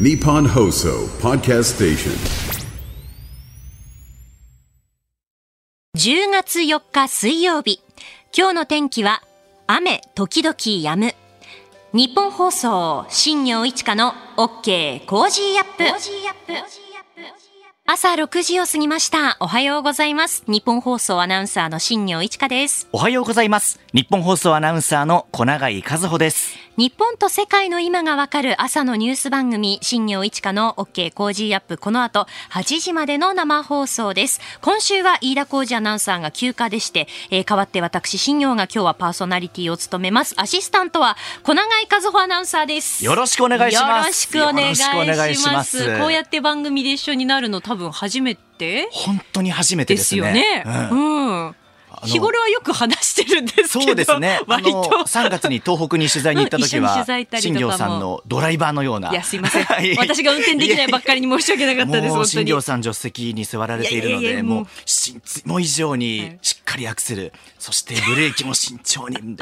ニッポン放送ポッドキャストステーション10月4日水曜日。今日の天気は雨時々止む。ニッポン放送新行市佳の OK Cozy up。朝6時を過ぎました。おはようございます。ニッポン放送アナウンサーの新行市佳です。おはようございます。ニッポン放送アナウンサーの小永井一歩です。日本と世界の今がわかる朝のニュース番組、新行市佳の OK Cozy up。この後、8時までの生放送です。今週は飯田浩司アナウンサーが休暇でして、えー代わって私、新行が今日はパーソナリティを務めます。アシスタントは小永井一歩アナウンサーです。よろしくお願いしますよろしくお願いします。よろしくお願いしますこうやって番組で一緒になるの多分初めて本当に初めてでです。よね。うんうん。日頃はよく話してるんですけど、そうですね。あ割のと。3月に東北に取材に行った時は新庄さんのドライバーのような。いや、すいません はい。私が運転できないばっかりに申し訳なかったです。新庄さん助手席に座られているので、もうもうしいつも以上はいにしっかりアクセル、そしてブレーキも慎重に。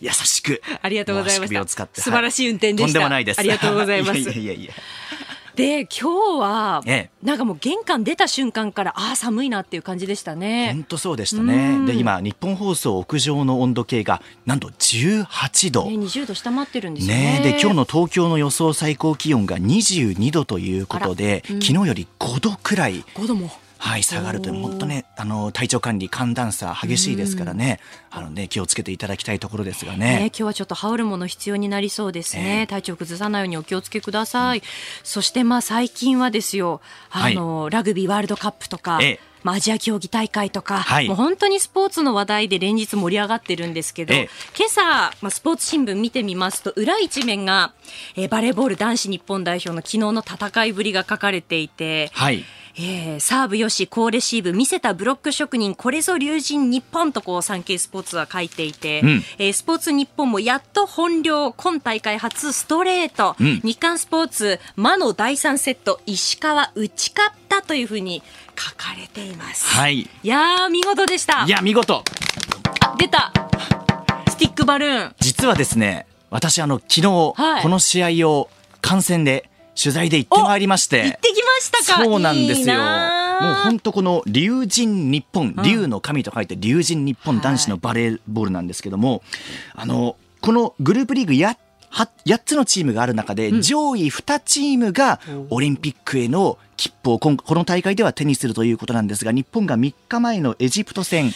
優しく。ありがとうございましたも足首を使って素晴らしい運転でしたとんでもないです。ありがとうございますいやいやいや。で、今日は、ええなんかもう玄関出た瞬間から、ああ、寒いなっていう感じでしたね本。当そうでしたうんね。で、今、日本放送屋上の温度計が、なんと18度。ね、20度下回ってるんですよね。ねで、今日の東京の予想最高気温が22度ということで、昨日より5度くらい、5度も。はい、下がるという、本当ね、あの、体調管理、寒暖差激しいですからね、あのね、気をつけていただきたいところですがね、ね。今日はちょっと羽織るもの必要になりそうですね、ええ体調崩さないようにお気をつけください、そしてまあ最近はですよ。あの、ラグビーワールドカップとか、ええ。まあ、アジア競技大会とか、はい。もう本当にスポーツの話題で連日盛り上がってるんですけど、ええ。今朝、まあ、スポーツ新聞見てみますと裏一面が、えーバレーボール男子日本代表の昨日の戦いぶりが書かれていて、はい。えーサーブよし、好レシーブ、見せたブロック職人、これぞ龍神日本とこう、産経スポーツは書いていて、うんえースポーツ日本もやっと本領、今大会初ストレート、うん日韓スポーツ、魔の第3セット、石川打ち勝ったというふうに書かれています。はい。いやー、見事でした。いや、見事。あ出たスティックバルーン。実はですね、私、あの、昨日、はいこの試合を観戦で、取材で行ってまいりまして。行ってきましたか。そうなんですいいよ。もう本当この龍神日本、うん。龍の神と書いて龍神日本男子のバレーボールなんですけども、あのこのグループリーグやは8つのチームがある中で、うん。上位2チームがオリンピックへの切符を今この大会では手にするということなんですが日本が3日前のエジプト戦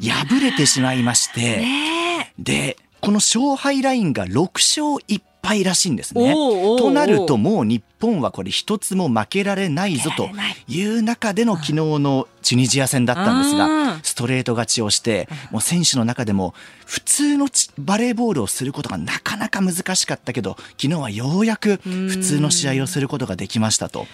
敗れてしまいまして、ねでこの勝敗ラインが6勝1敗らしいんですね。となるともう日本はこれ一つも負けられないぞとい。いう中での昨日のチュニジア戦だったんですうんがストレート勝ちをしてもう選手の中でも普通のちバレーボールをすることがなかなか難しかったけど昨日はようやく普通の試合をすることができましたと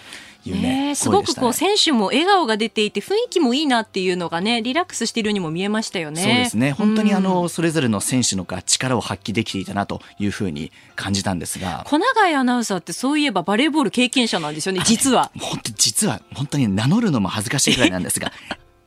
いうねすごくこうね選手も笑顔が出ていて雰囲気もいいなっていうのがねリラックスしているようにも見えましたよね。そうですね本当にあうんのそれぞれの選手のが力を発揮できていたなというふうに感じたんですが。小永井アナウンサーってそういえばバレーボール経験者なんですよね実は。本当実は本当に名乗るのも恥ずかしいくらいなんですが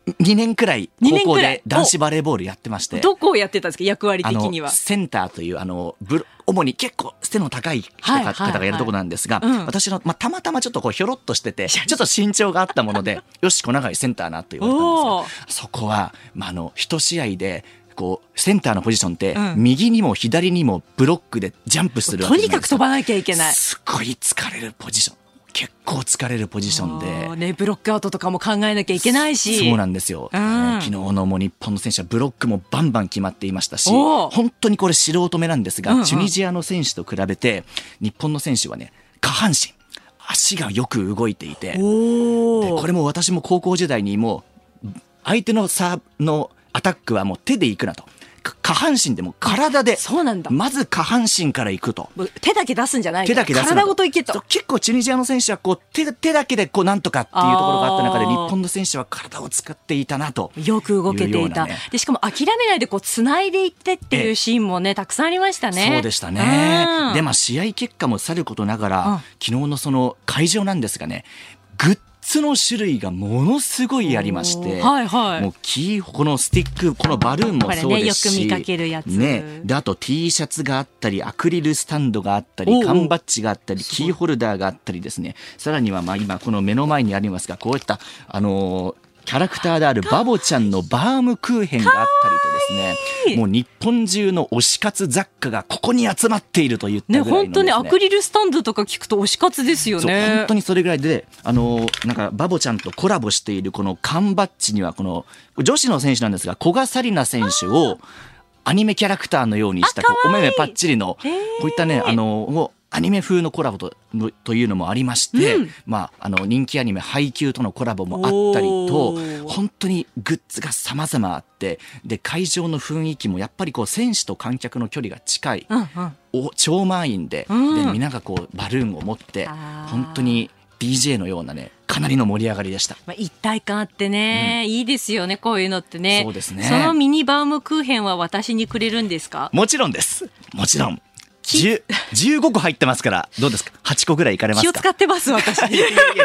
2年くらい高校で男子バレーボールやってまして。どこをやってたんですか？役割的には。センターというあのブロ主に結構背の高い方がやるところなんですが、うん。私の、まあ、たまたまちょっとこうひょろっとしててちょっと身長があったもので よし小永井センターなと言われたんですがそこは、まあ、あの一試合でこうセンターのポジションって、うん。右にも左にもブロックでジャンプするわとけじゃないですか。にかく飛ばなきゃいけない。すごい疲れるポジション結構疲れるポジションあでーねブロックアウトとかも考えなきゃいけないし。そうなんですよ、うん。えー昨日のもう日本の選手はブロックもバンバン決まっていましたし本当にこれ素人目なんですが、うんうん。チュニジアの選手と比べて日本の選手はね下半身足がよく動いていて。でこれも私も高校時代にもう相手のサーブのアタックはもう手で行くなと。か下半身でも体でそうなんだ。まず下半身から行くと。手だけ出すんじゃない手だけ出すな体ごといけと。結構チュニジアの選手はこう手手だけでこうなんとかっていうところがあった中で日本の選手は体を使っていたなとよく動けていた。で、しかも諦めないでこう、繋いでいってっていうシーンもね、たくさんありましたね。そうでしたねうん。でまあ試合結果もさることながら、うん昨日のその会場なんですがねぐっつの種類がものすごいありまして、はいはい。もうキーこのスティックこのバルーンもそうですし、ねよく見かけるやつ。ね、であと T シャツがあったりアクリルスタンドがあったり缶バッジがあったりキーホルダーがあったりですね。さらにはまあ今この目の前にありますがこういったあのーキャラクターであるバボちゃんのバームクーヘンがあったりとですねもう日本中の推し活雑貨がここに集まっていると言ったぐねらいのです、ね、本当にアクリルスタンドとか聞くと推し活ですよね。本当にそれぐらいで、あのなんかバボちゃんとコラボしているこの缶バッジにはこの女子の選手なんですが古賀紗理那選手をアニメキャラクターのようにしたお目目パッチリのこういったねあのアニメ風のコラボとのというのもありまして、まあ、あの人気アニメ「配給」とのコラボもあったりと本当にグッズが様々あってで会場の雰囲気もやっぱりこう選手と観客の距離が近い、うんうん。お超満員で,、うん。で皆がこうバルーンを持って本当に DJ のようなねかなりの盛り上がりでした。まあ、一体感あってね、いいですよねこういうのってね。そうですね。そのミニバームクーヘンは私にくれるんですか？もちろんです。もちろん。10 15 個入ってますからどうですか？8個ぐらいいかれますか？気を使ってます私。いやいやいや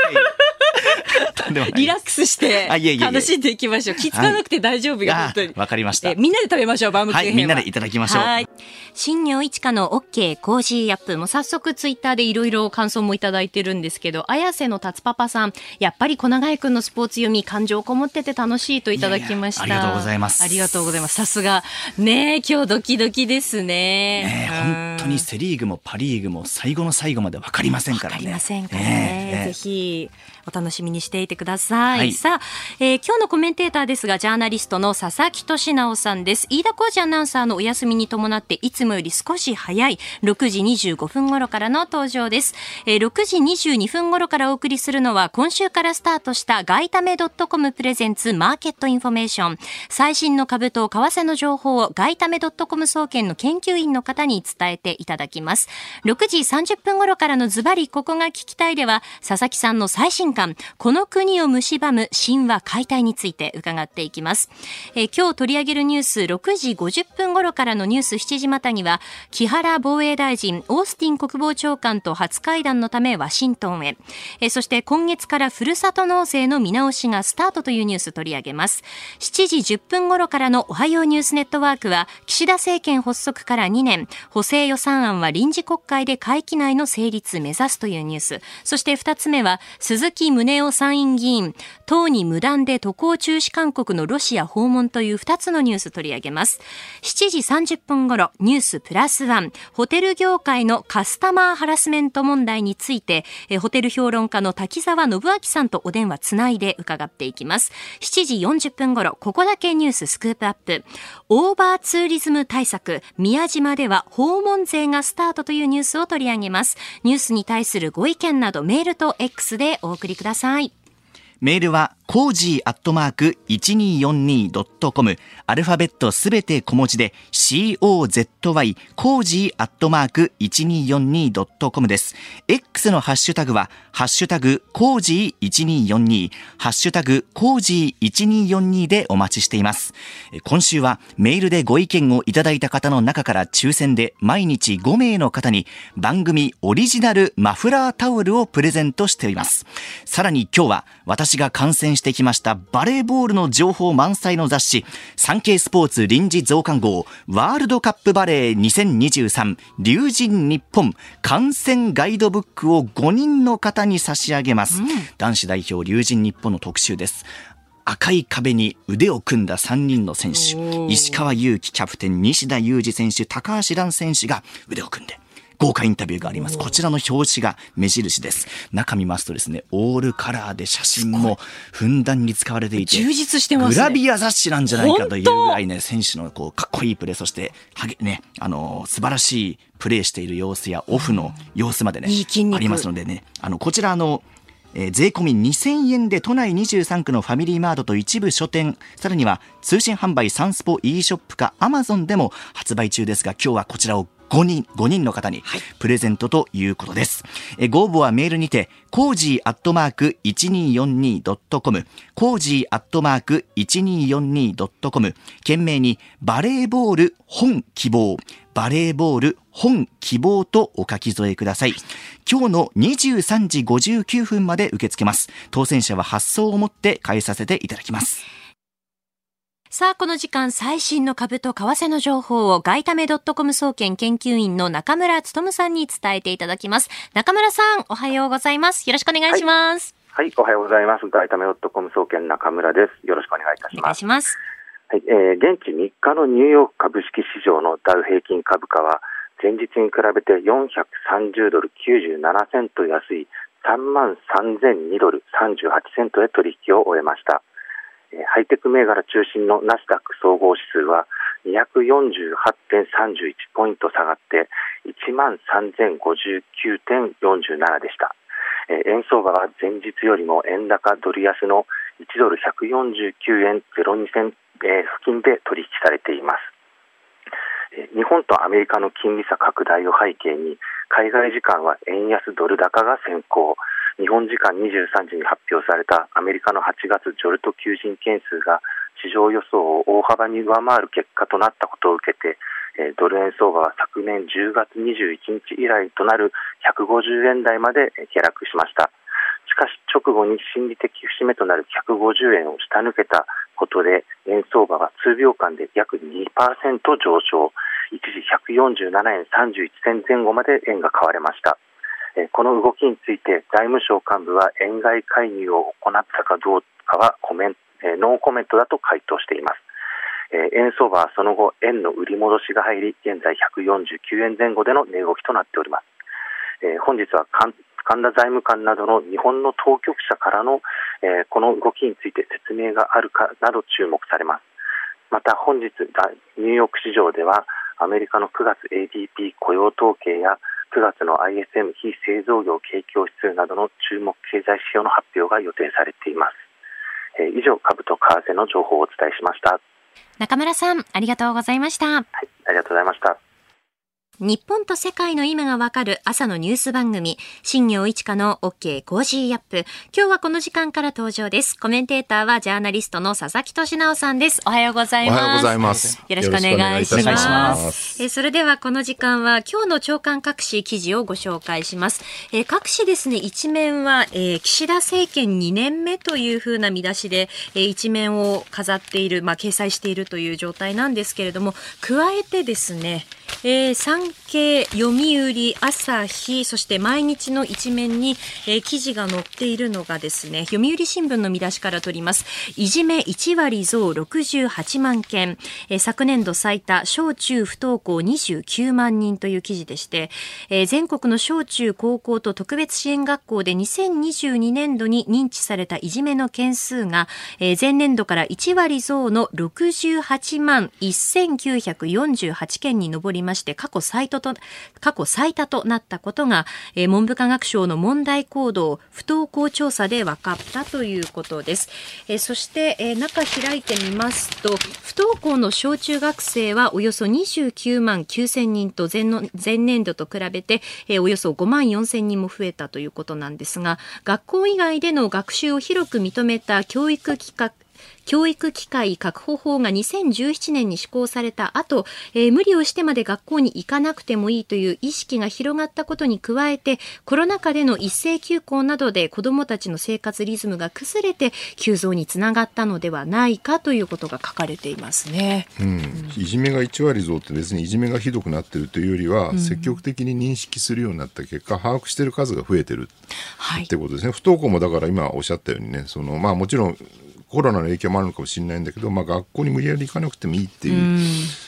リラックスして楽しんでいきましょう。気付かなくて大丈夫よ、あ本当に。わかりました。えみんなで食べましょうバームクーヘンは、はいみんなでいただきましょう。はい。新業一華の OK コージーアップもう早速ツイッターでいろいろ感想もいただいてるんですけど綾瀬の達パパさんやっぱり小永井くんのスポーツ読み感情こもってて楽しいといただきました。いやいやありがとうございます。ありがとうございます。さすが。ねえ今日ドキドキですね。ねえ本当にセ・リーグもパ・リーグも最後の最後まで分かりませんからね。わかりませんからえね。えええ。ぜひお楽しみにしていてください。はいさあ、えー今日のコメンテーターですが、ジャーナリストの佐々木俊尚さんです。飯田浩司アナウンサーのお休みに伴って、いつもより少し早い6時25分頃からの登場です。えー6時22分頃からお送りするのは、今週からスタートしたガイタメ .com プレゼンツマーケットインフォメーション。最新の株と為替の情報をガイタメ .com 総研の研究員の方に伝えていただきます。6時30分頃からのズバリここが聞きたいでは、佐々木さんの最新刊、この国を蝕む神話解体について伺っていきます。えー今日取り上げるニュース6時50分頃からのニュース7時またには、木原防衛大臣、オースティン国防長官と初会談のためワシントンへ。えーそして今月からふるさと納税の見直しがスタートというニュース取り上げます。7時10分頃からのおはようニュースネットワークは、岸田政権発足から2年、補正予算案は臨時国会で会期内の成立目指すというニュース。そして2つ目は、鈴木宗男参院議員、党に無断で渡航中止勧告のロシア訪問という2つのニュース取り上げます。7時30分頃、ニュースプラスワン、ホテル業界のカスタマーハラスメント問題について、えホテル評論家の滝沢信明さんとお電話つないで伺っていきます。7時40分頃、ここだけニューススクープアップ。オーバーツーリズム対策、宮島では訪問税がスタートというニュースを取り上げます。ニュースに対するご意見などメールと X でお送りください。メールは、 cozy アットマーク 1242.com。アルファベットすべて小文字で、COZY、 cozy アットマーク 1242.com です。X のハッシュタグは、ハッシュタグ、 cozy1242、ハッシュタグ、 cozy1242でお待ちしています。今週は、メールでご意見をいただいた方の中から抽選で、毎日5名の方に、番組オリジナルマフラータオルをプレゼントしています。さらに今日は、私が観戦してきましたバレーボールの情報満載の雑誌、サンケイスポーツ臨時増刊号、ワールドカップバレー2023、龍神日本、観戦ガイドブックを5人の方に差し上げます。男子代表龍神日本の特集です。赤い壁に腕を組んだ3人の選手石川祐希キャプテン西田裕二選手高橋藍選手が腕を組んで豪華インタビューがあります。こちらの表紙が目印です。中見ますとですね。オールカラーで写真もふんだんに使われていて充実してますね。グラビア雑誌なんじゃないかというぐらいね選手のこうかっこいいプレーそしてはげねあの素晴らしいプレーしている様子やオフの様子までねいいありますのでね。あのこちらあのえー税込み2000円で都内23区のファミリーマートと一部書店さらには通信販売サンスポ e ショップかアマゾンでも発売中ですが今日はこちらを5人 ,5 人の方にプレゼントということです。えーご応募はメールにて、 cozy アットマーク 1242.com、 cozy アットマーク 1242.com、件名にバレーボール本希望、バレーボール本希望とお書き添えください。今日の23時59分まで受け付けます。当選者は発送をもって代えさせていただきます。さあ、この時間、最新の株と為替の情報を、外為どっとコム総研研究員の中村勉さんに伝えていただきます。中村さん、おはようございます。よろしくお願いします。はい、おはようございます。外為ドットコム総研中村です。よろしくお願いいたしお願ます。いします。はい、えー現地3日のニューヨーク株式市場のダウ平均株価は、前日に比べて430ドル97セント安い3万3002ドル38セントで取引を終えました。ハイテク銘柄中心のナスダック総合指数は248.31ポイント下がって1万3059.47でした。円相場は前日よりも円高ドル安の1ドル149円02銭、付近で取引されています。日本とアメリカの金利差拡大を背景に海外時間は円安ドル高が先行日本時間23時に発表されたアメリカの8月ジョルト求人件数が市場予想を大幅に上回る結果となったことを受けてドル円相場は昨年10月21日以来となる150円台まで下落しました。しかし直後に心理的節目となる150円を下抜けたことで円相場は数秒間で約2%上昇。一時147円31銭前後まで円が買われました。この動きについて財務省幹部は円買い介入を行ったかどうかはコメンノーコメントだと回答しています。円相場はその後円の売り戻しが入り現在149円前後での値動きとなっております、本日は神田財務官などの日本の当局者からの、この動きについて説明があるかなど注目されます。また本日ニューヨーク市場ではアメリカの9月 ADP 雇用統計や9月の ISM 非製造業景況指数などの注目経済指標の発表が予定されています、えー以上株と為替の情報をお伝えしました中村さん、ありがとうございました。はい、ありがとうございました。日本と世界の今がわかる朝のニュース番組、新行市佳の OK Cozy up。今日はこの時間から登場です。コメンテーターはジャーナリストの佐々木俊尚さんです。おはようございます。おはようございますよろしくお願いします。えーそれではこの時間は今日の朝刊各紙記事をご紹介します。えー各紙ですね、一面は、えー岸田政権2年目というふうな見出しで、えー一面を飾っている、まあ、掲載しているという状態なんですけれども、加えてですね、えー産経、読売、朝日、そして毎日の一面に、えー記事が載っているのがですね、読売新聞の見出しから取ります。いじめ1割増68万件、えー昨年度最多、小中不登校29万人という記事でして、えー全国の小中高校と特別支援学校で2022年度に認知されたいじめの件数が、えー前年度から1割増の68万1948件に上りまして、過去最多と、過去最多となったことが、えー文部科学省の問題行動不登校調査で分かったということです。えーそして、えー中開いてみますと、不登校の小中学生はおよそ29万9000人と前の前年度と比べて、えーおよそ5万4000人も増えたということなんですが、学校以外での学習を広く認めた教育機関教育機会確保法が2017年に施行された後、えー無理をしてまで学校に行かなくてもいいという意識が広がったことに加えて、コロナ禍での一斉休校などで子どもたちの生活リズムが崩れて、急増につながったのではないかということが書かれていますね。うん、いじめが1割増って別にいじめがひどくなってるというよりは、積極的に認識するようになった結果把握している数が増えてるはいって。ことですね不登校もだから今おっしゃったようにねその、まあ、もちろんコロナの影響もあるのかもしれないんだけど、まあ、学校に無理やり行かなくてもいいっていう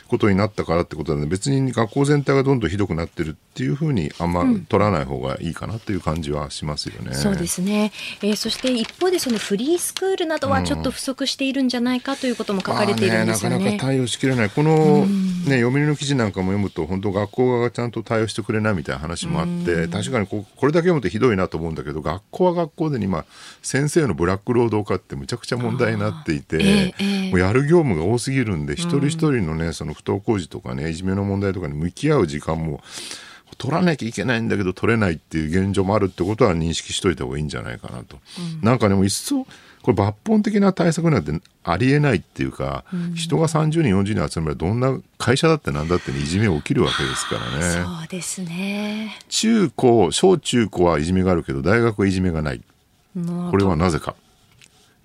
ことになったからってことなんで別に学校全体がどんどんひどくなってるっていうふうにあんま取らない方がいいかなという感じはしますよね。そうですね、えーそして一方でそのフリースクールなどはちょっと不足しているんじゃないかということも書かれているんですよね。まあなかなか対応しきれない、この、ね、読売の記事なんかも読むと、本当、学校側がちゃんと対応してくれないみたいな話もあって、確かにここれだけ読むとひどいなと思うんだけど、学校は学校で今、先生のブラック労働化ってむちゃくちゃ問題になっていて、ええええもうやる業務が多すぎるんで、一人一人のね、その不登校児とかね、いじめの問題とかに向き合う時間も、取らなきゃいけないんだけど取れないっていう現状もあるってことは認識しといた方がいいんじゃないかなと、なんかねもういっそこれ抜本的な対策なんてありえないっていうか、人が30人40人集まるどんな会社だってなんだって、ね、いじめ起きるわけですからね。そうですね。中高小中高はいじめがあるけど大学はい。じめがないこれはなぜか。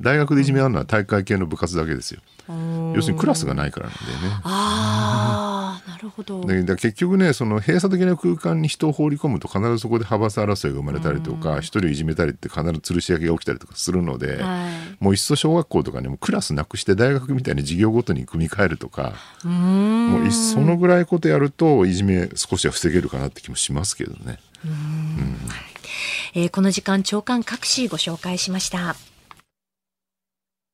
大学でいじめあるのは大会系の部活だけですよ要するにクラスがないからなんだよね。ああなるほど。でだ結局ねその閉鎖的な空間に人を放り込むと必ずそこで派閥争いが生まれたりとか一人をいじめたりって必ず吊るし上げが起きたりとかするので、はい。もういっそ小学校とかにもクラスなくして大学みたいに授業ごとに組み替えるとかもういっそそのぐらいことやるといじめ少しは防げるかなって気もしますけどね。えーこの時間朝刊各紙ご紹介しました。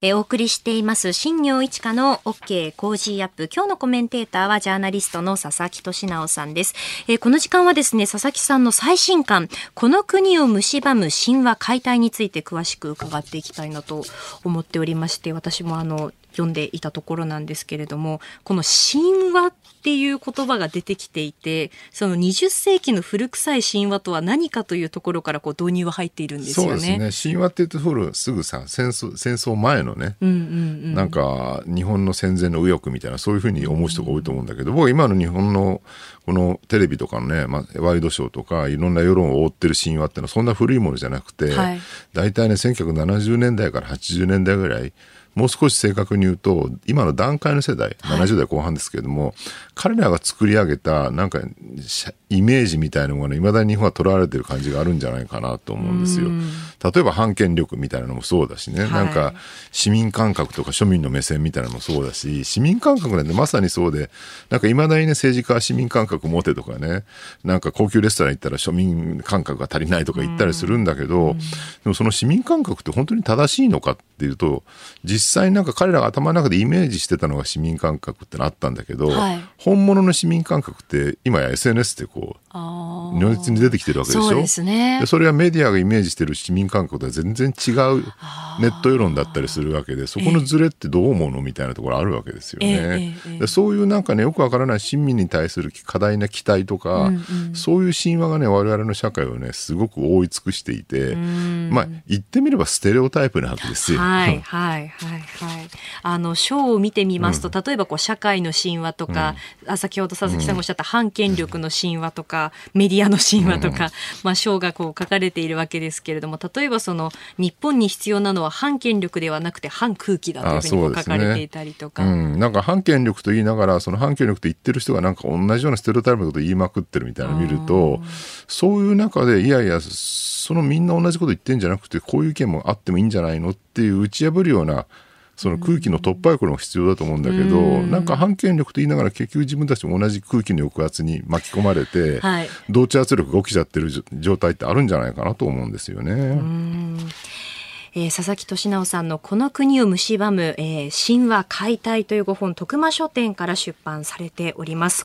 えお送りしています新業一華の OK コージーアップ。今日のコメンテーターはジャーナリストの佐々木俊尚さんです。えーこの時間はですね、佐々木さんの最新刊、この国を蝕む神話解体について詳しく伺っていきたいなと思っておりまして、私もあの、読んでいたところなんですけれども、この神話っていう言葉が出てきていて、その20世紀の古臭い神話とは何かというところからこう導入は入っているんですそうよね。ですね神話って言うとほらすぐさ戦争戦争前のね、うんうんうん。なんか日本の戦前の右翼みたいなそういうふうに思う人が多いと思うんだけど僕は今の日本のこのテレビとかのね、まあ、ワイドショーとかいろんな世論を覆ってる神話ってのはそんな古いものじゃなくて、はい大体ね1970年代から80年代ぐらいもう少し正確に言うと今の段階の世代、70代後半ですけれども彼らが作り上げたなんかイメージみたいなものがいまだに日本は捉えられてる感じがあるんじゃないかなと思うんですよ。例えば反権力みたいなのもそうだしね、はい。なんか市民感覚とか庶民の目線みたいなのもそうだし市民感覚なんてまさにそうでなんかいまだにね政治家は市民感覚持てとかねなんか高級レストラン行ったら庶民感覚が足りないとか言ったりするんだけど、でもその市民感覚って本当に正しいのかっていうと実際なんか彼らが頭の中でイメージしてたのが市民感覚ってのあったんだけど、はい。本物の市民感覚って今や SNS ってこうあ如実に出てきてるわけでしょ？そうですね。でそれはメディアがイメージしてる市民感覚とは全然違うネット世論だったりするわけでそこのズレってどう思うのみたいなところあるわけですよね。ええええでそういうなんかねよくわからない市民に対する過大な期待とか、そういう神話がね我々の社会をねすごく覆い尽くしていてまあ言ってみればステレオタイプなわけですよ。はい はいはいはい。あのショーを見てみますと、例えばこう社会の神話とか、あ先ほど佐々木さんがおっしゃった反権力の神話とか、メディアの神話とか、まあショーがこう書かれているわけですけれども、例えばその日本に必要なのは反権力ではなくて反空気だというふうに書かれていたりとか。うん、なんか反権力と言いながらその反権力と言ってる人がなんか同じようなステレオタイプのことを言いまくってるみたいなのを見るとそういう中でいやいやそのみんな同じこと言ってんじゃなくてこういう意見もあってもいいんじゃないのっていう打ち破るようなその空気の突破力も必要だと思うんだけど、なんか反権力と言いながら結局自分たちも同じ空気の抑圧に巻き込まれて、はい同調圧力が起きちゃってる状状態ってあるんじゃないかなと思うんですよね。えー佐々木俊尚さんのこの国を蝕む、えー神話解体というご本、徳間書店から出版されております。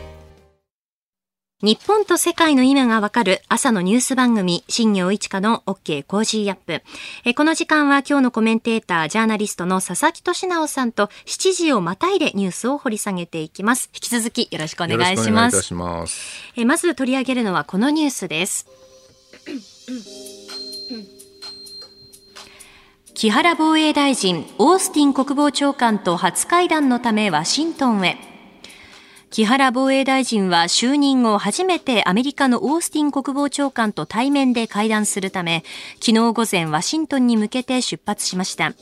日本と世界の今がわかる朝のニュース番組、新行市佳の OK Cozy up。えこの時間は今日のコメンテーター、ジャーナリストの佐々木俊尚さんと7時をまたいでニュースを掘り下げていきます。引き続きよろしくお願いしますよろしくお願いいた。します。えまず取り上げるのはこのニュースです。木原防衛大臣、オースティン国防長官と初会談のためワシントンへ。木原防衛大臣は就任後初めてアメリカのオースティン国防長官と対面で会談するため、昨日午前ワシントンに向けて出発しました。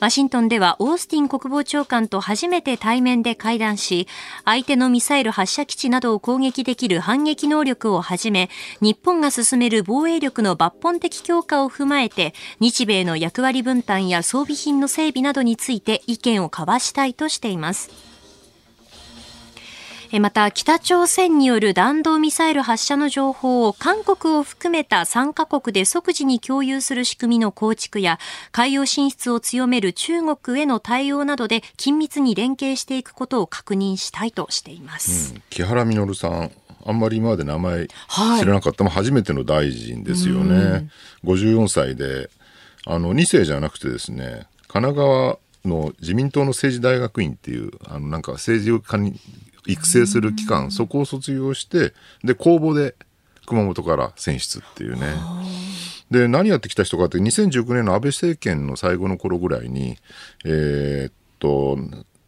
ワシントンではオースティン国防長官と初めて対面で会談し、相手のミサイル発射基地などを攻撃できる反撃能力をはじめ、日本が進める防衛力の抜本的強化を踏まえて、日米の役割分担や装備品の整備などについて意見を交わしたいとしています。また北朝鮮による弾道ミサイル発射の情報を韓国を含めた3カ国で即時に共有する仕組みの構築や海洋進出を強める中国への対応などで緊密に連携していくことを確認したいとしています、うん、木原稔さんあんまり今まで名前知らなかった、はい、初めての大臣ですよね。54歳で、あの、2世じゃなくてですね、神奈川の自民党の政治大学院っていう、あの、なんか政治家に育成する機関、そこを卒業して、で、公募で熊本から選出っていうね。で、何やってきた人かって、2019年の安倍政権の最後の頃ぐらいに、えー、っと、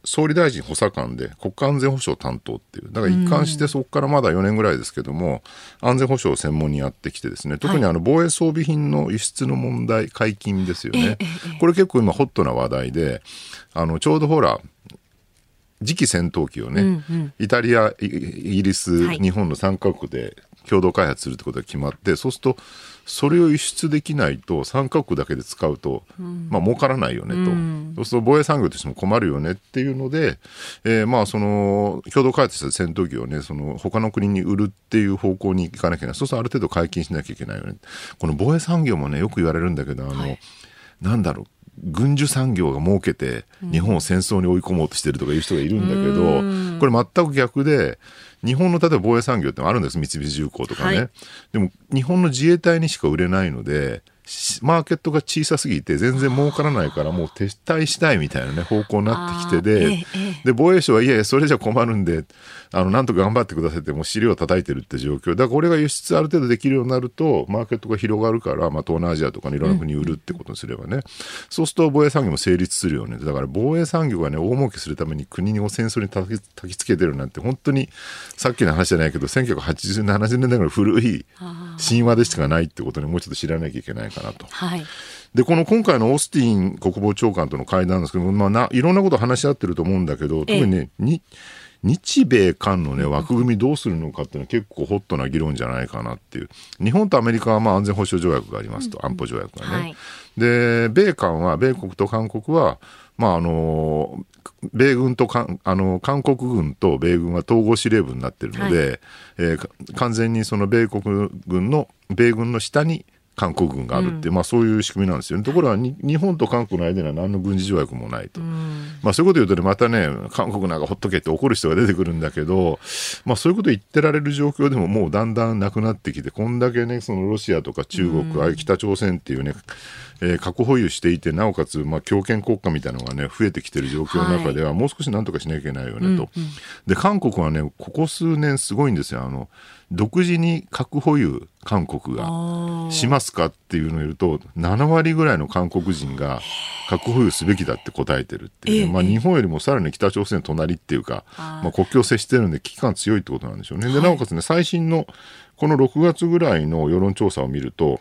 総理大臣補佐官で国家安全保障担当っていう、だから一貫してそこからまだ4年ぐらいですけども、安全保障を専門にやってきてですね、特にあの防衛装備品の輸出の問題、解禁ですよね。これ結構今ホットな話題で、あの、ちょうどほら、次期戦闘機をね、うんうん、イタリア、イギリス、はい、日本の3カ国で共同開発するってことが決まって、そうすると、それを輸出できないと、3カ国だけで使うと、うん、まあ儲からないよねと、うん、そうすると防衛産業としても困るよねっていうので、えー、まあその、共同開発した戦闘機をね、その他の国に売るっていう方向に行かなきゃいけない。そうするとある程度解禁しなきゃいけないよね。この防衛産業もね、よく言われるんだけど、あの、はい、なんだろう、軍需産業が儲けて日本を戦争に追い込もうとしてるとかいう人がいるんだけど、これ全く逆で、日本の例えば防衛産業ってあるんです、三菱重工とかね、はい、でも日本の自衛隊にしか売れないので、マーケットが小さすぎて全然儲からないからもう撤退したいみたいなね方向になってきてで、ええ、で防衛省はいやいやそれじゃ困るんであのなんとか頑張ってくださいってもう資料を叩いてるって状況。だからこれが輸出ある程度できるようになるとマーケットが広がるから、まあ、東南アジアとかにいろんな国に売るってことにすればね、うん、そうすると防衛産業も成立するよね。だから防衛産業がね大儲けするために国を戦争にたきつけてるなんて本当にさっきの話じゃないけど1980年70年代ぐらい古い神話でしかないってことにもうちょっと知らなきゃいけないかなと。はいで、この今回のオースティン国防長官との会談ですけど、まあな、いろんなこと話し合ってると思うんだけど、特にね、に日米韓のね、枠組みどうするのかっていうのは結構ホットな議論じゃないかなっていう。日本とアメリカはまあ安全保障条約がありますと、うん、安保条約がね。はい、で、米韓は、米国と韓国は、まああの、米軍とかあの韓国軍と米軍は統合司令部になってるので、はい、えー、完全にその米国軍の米軍の下に韓国軍があるって、うん、まあそういう仕組みなんですよね。ところが日本と韓国の間には何の軍事条約もないと。うん、まあそういうこと言うとね、またね、韓国なんかほっとけって怒る人が出てくるんだけど、まあそういうこと言ってられる状況でももうだんだんなくなってきて、こんだけね、そのロシアとか中国、うん、北朝鮮っていうね、えー、核保有していて、なおかつ、まあ、強権国家みたいなのがね、増えてきてる状況の中では、はい、もう少しなんとかしなきゃいけないよねと、うんうん。で、韓国はね、ここ数年すごいんですよ。あの、独自に核保有、韓国がしますかっていうのを言うと、7割ぐらいの韓国人が核保有すべきだって答えてるっていう、ね、まあ、日本よりもさらに北朝鮮の隣っていうか、まあ、国境を接してるんで危機感強いってことなんでしょうね。で、なおかつね、最新のこの6月ぐらいの世論調査を見ると、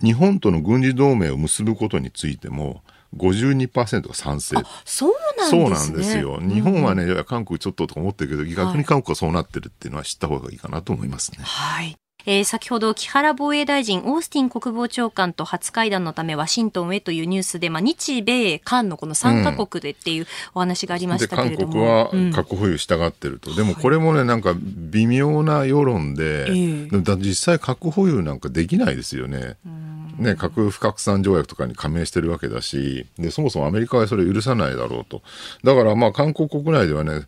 日本との軍事同盟を結ぶことについても、52%が賛成。そうなんですね。そうなんですよ。日本はね、うん、韓国ちょっととか思ってるけど、逆に韓国はそうなってるっていうのは知った方がいいかなと思いますね。はい。えー、先ほど木原防衛大臣、オースティン国防長官と初会談のためワシントンへというニュースで、まあ、日米韓のこの3カ国でっていうお話がありましたけれども。韓国は核保有したがってると。うん、でもこれもね、なんか微妙な世論で、えー、だ実際核保有なんかできないですよね。ね、核不拡散条約とかに加盟してるわけだし、で、そもそもアメリカはそれ許さないだろうと。だからまあ韓国国内ではね、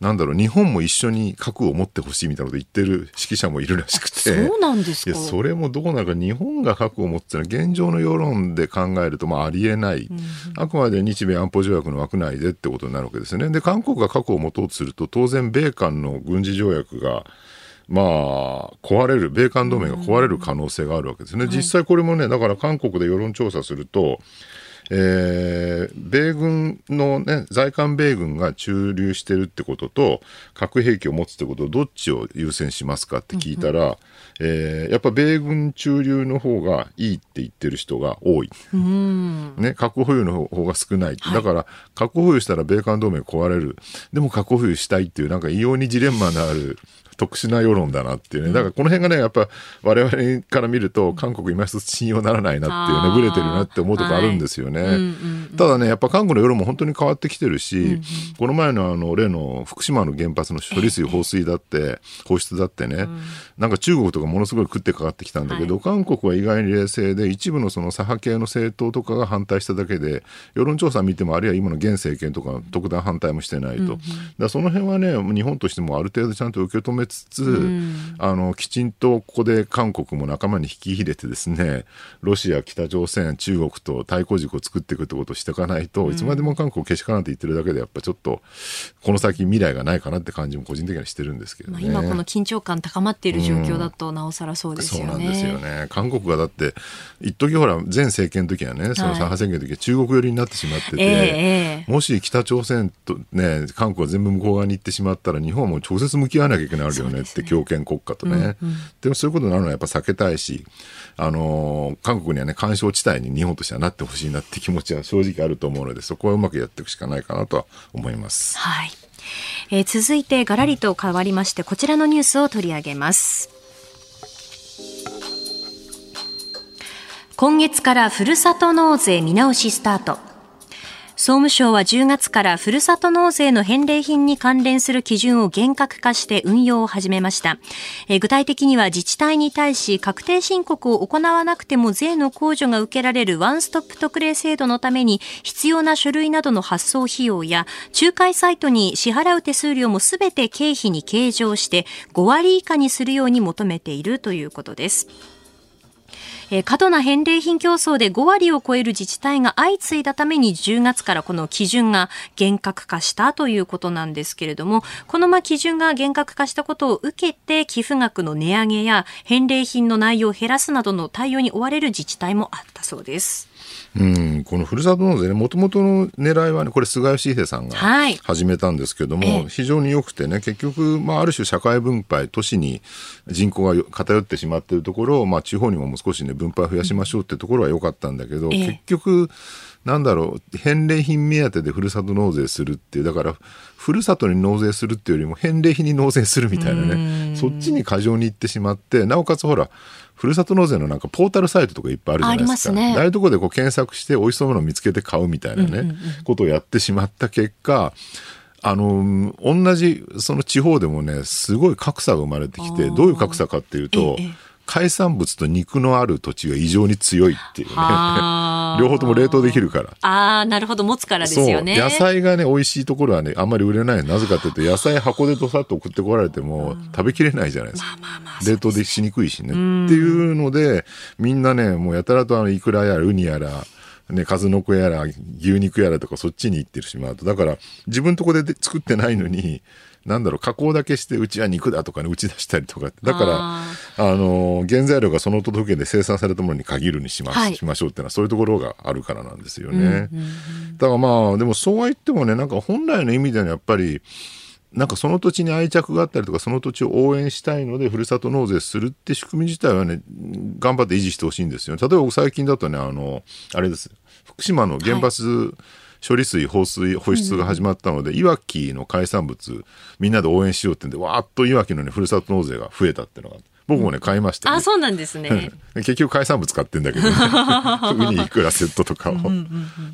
なんだろう、日本も一緒に核を持ってほしいみたいなこと言ってる指揮者もいるらしくて。そうなんですか？それもどうなるか、日本が核を持ってのは現状の世論で考えると、まあ、ありえない、うん、あくまで日米安保条約の枠内でってことになるわけですね。で、韓国が核を持とうとすると、当然、米韓の軍事条約が、まあ、壊れる、米韓同盟が壊れる可能性があるわけですね。実際これもね、だから韓国で世論調査すると、えー米軍のね、在韓米軍が駐留してるってことと、核兵器を持つってことをどっちを優先しますかって聞いたら、えーやっぱ米軍駐留の方がいいって言ってる人が多い。ね、核保有の方が少ない。だから、核保有したら米韓同盟壊れる。でも核保有したいっていう、なんか異様にジレンマのある特殊な世論だなっていうね。だからこの辺がね、やっぱ我々から見ると、韓国今一つ信用ならないなっていうね、あーブレてるなって思うとこあるんですよね。ただね、やっぱ韓国の世論も本当に変わってきてるし、この前のあの、例の福島の原発の処理水放水だって、放出だってね、なんか中国とかものすごい食ってかかってきたんだけど、韓国は意外に冷静で、一部のその左派系の政党とかが反対しただけで、世論調査見ても、あるいは今の現政権とか特段反対もしてないと。だからその辺はね、日本としてもある程度ちゃんと受け止めつつ、あの、きちんとここで韓国も仲間に引き入れてですね、ロシア、北朝鮮、中国と対抗軸を作っていくってことをしていかないと、いつまでも韓国をけしからんって言ってるだけで、やっぱちょっと、この先未来がないかなって感じも個人的にはしてるんですけどまあ、ね。今この緊張感高まっている状況だとなおさらそうですよね。そうなんですよね。韓国がだって、一時ほら、前政権の時はね、その左派政権の時は中国寄りになってしまってて、ええええもし北朝鮮とね、韓国が全部向こう側に行ってしまったら、日本はもう直接向き合わなきゃいけないよねって、強権国家とね。でもそういうことになるのはやっぱ避けたいし、あのー韓国にはね、干渉地帯に日本としてはなってほしいなって気持ちは正直あると思うので、そこはうまくやっていくしかないかなとは思います。はい。えー続いて、がらりと変わりまして、こちらのニュースを取り上げます。今月からふるさと納税見直しスタート。総務省は10月からふるさと納税の返礼品に関連する基準を厳格化して運用を始めました。え具体的には自治体に対し確定申告を行わなくても税の控除が受けられるワンストップ特例制度のために必要な書類などの発送費用や仲介サイトに支払う手数料もすべて経費に計上して5割以下にするように求めているということです。えー過度な返礼品競争で5割を超える自治体が相次いだために10月からこの基準が厳格化したということなんですけれども、このま基準が厳格化したことを受けて寄付額の値上げや返礼品の内容を減らすなどの対応に追われる自治体もあったそうです。うん、このふるさと納税ね、もともとの狙いはね、これ菅義偉さんがはい。始めたんですけども、ええ。非常に良くてね、結局、まあ、ある種社会分配、都市に人口がよ偏ってしまっているところを、まあ、地方にももう少しね、分配を増やしましょうってところは良かったんだけど、ええ。結局、なんだろう、返礼品目当てでふるさと納税するっていう、だから、ふるさとに納税するっていうよりも返礼品に納税するみたいなね、そっちに過剰に行ってしまって、なおかつほら、ふるさと納税のなんかポータルサイトとかいっぱいあるじゃないですか。ありますね。ああいうところでこう検索して美味しそうなのを見つけて買うみたいなね、ことをやってしまった結果、あの、同じその地方でもね、すごい格差が生まれてきて、どういう格差かっていうと、ええ海産物と肉のある土地が異常に強いっていうね。両方とも冷凍できるから。ああ、なるほど、持つからですよね。野菜がね美味しいところはねあんまり売れないなぜかというと野菜箱でどさっと送ってこられても食べきれないじゃないですか、まあまあ冷凍でしにくいしね。っていうのでみんなねもうやたらとあのイクラやらウニやらね、数の子やら牛肉やらとかそっちに行ってしまうと。だから自分とこでで作ってないのになんだろう加工だけしてうちは肉だとかね打ち出したりとかだからああの原材料がその都道府県で生産されたものに限るにします、はい。しましょうっていうのはそういうところがあるからなんですよね。だからまあでもそうは言ってもねなんか本来の意味ではやっぱりなんかその土地に愛着があったりとかその土地を応援したいのでふるさと納税するって仕組み自体はね頑張って維持してほしいんですよ。例えば僕最近だとねあのあれです。福島の原発、処理水放水放出が始まったので、いわきの海産物みんなで応援しようってんでわーっといわきのねふるさと納税が増えたっていうのが僕もね買いましたあ、よそうなんですね。結局海産物買ってんだけどね。ウニいくらセットとかを。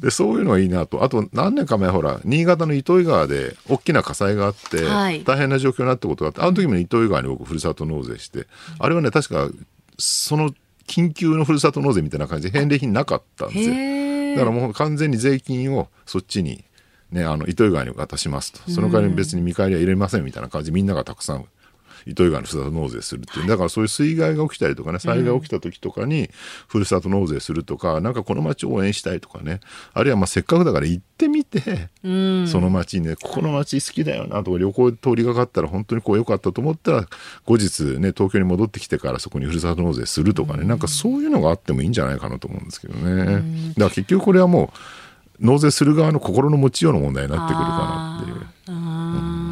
でそういうのはいいなと。あと何年か前ほら新潟の糸魚川で大きな火災があって、はい。大変な状況になったことがあってあの時もね糸魚川に僕ふるさと納税してあれはね確かその緊急のふるさと納税みたいな感じで返礼品なかったんですよ。へだからもう完全に税金をそっちにねあの糸魚川に渡しますと。その代わりに別に見返りは入れませんみたいな感じでみんながたくさん糸魚川のふるさと納税するっていう、だからそういう水害が起きたりとかね、災害が起きた時とかに、ふるさと納税するとか、なんかこの町を応援したいとかね、あるいはまあせっかくだから行ってみて、その町にね、ここの町好きだよなとか、旅行通りがかったら本当にこう良かったと思ったら、後日ね、東京に戻ってきてからそこにふるさと納税するとかね、なんかそういうのがあってもいいんじゃないかなと思うんですけどね。だから結局これはもう、納税する側の心の持ちようの問題になってくるかなっていう。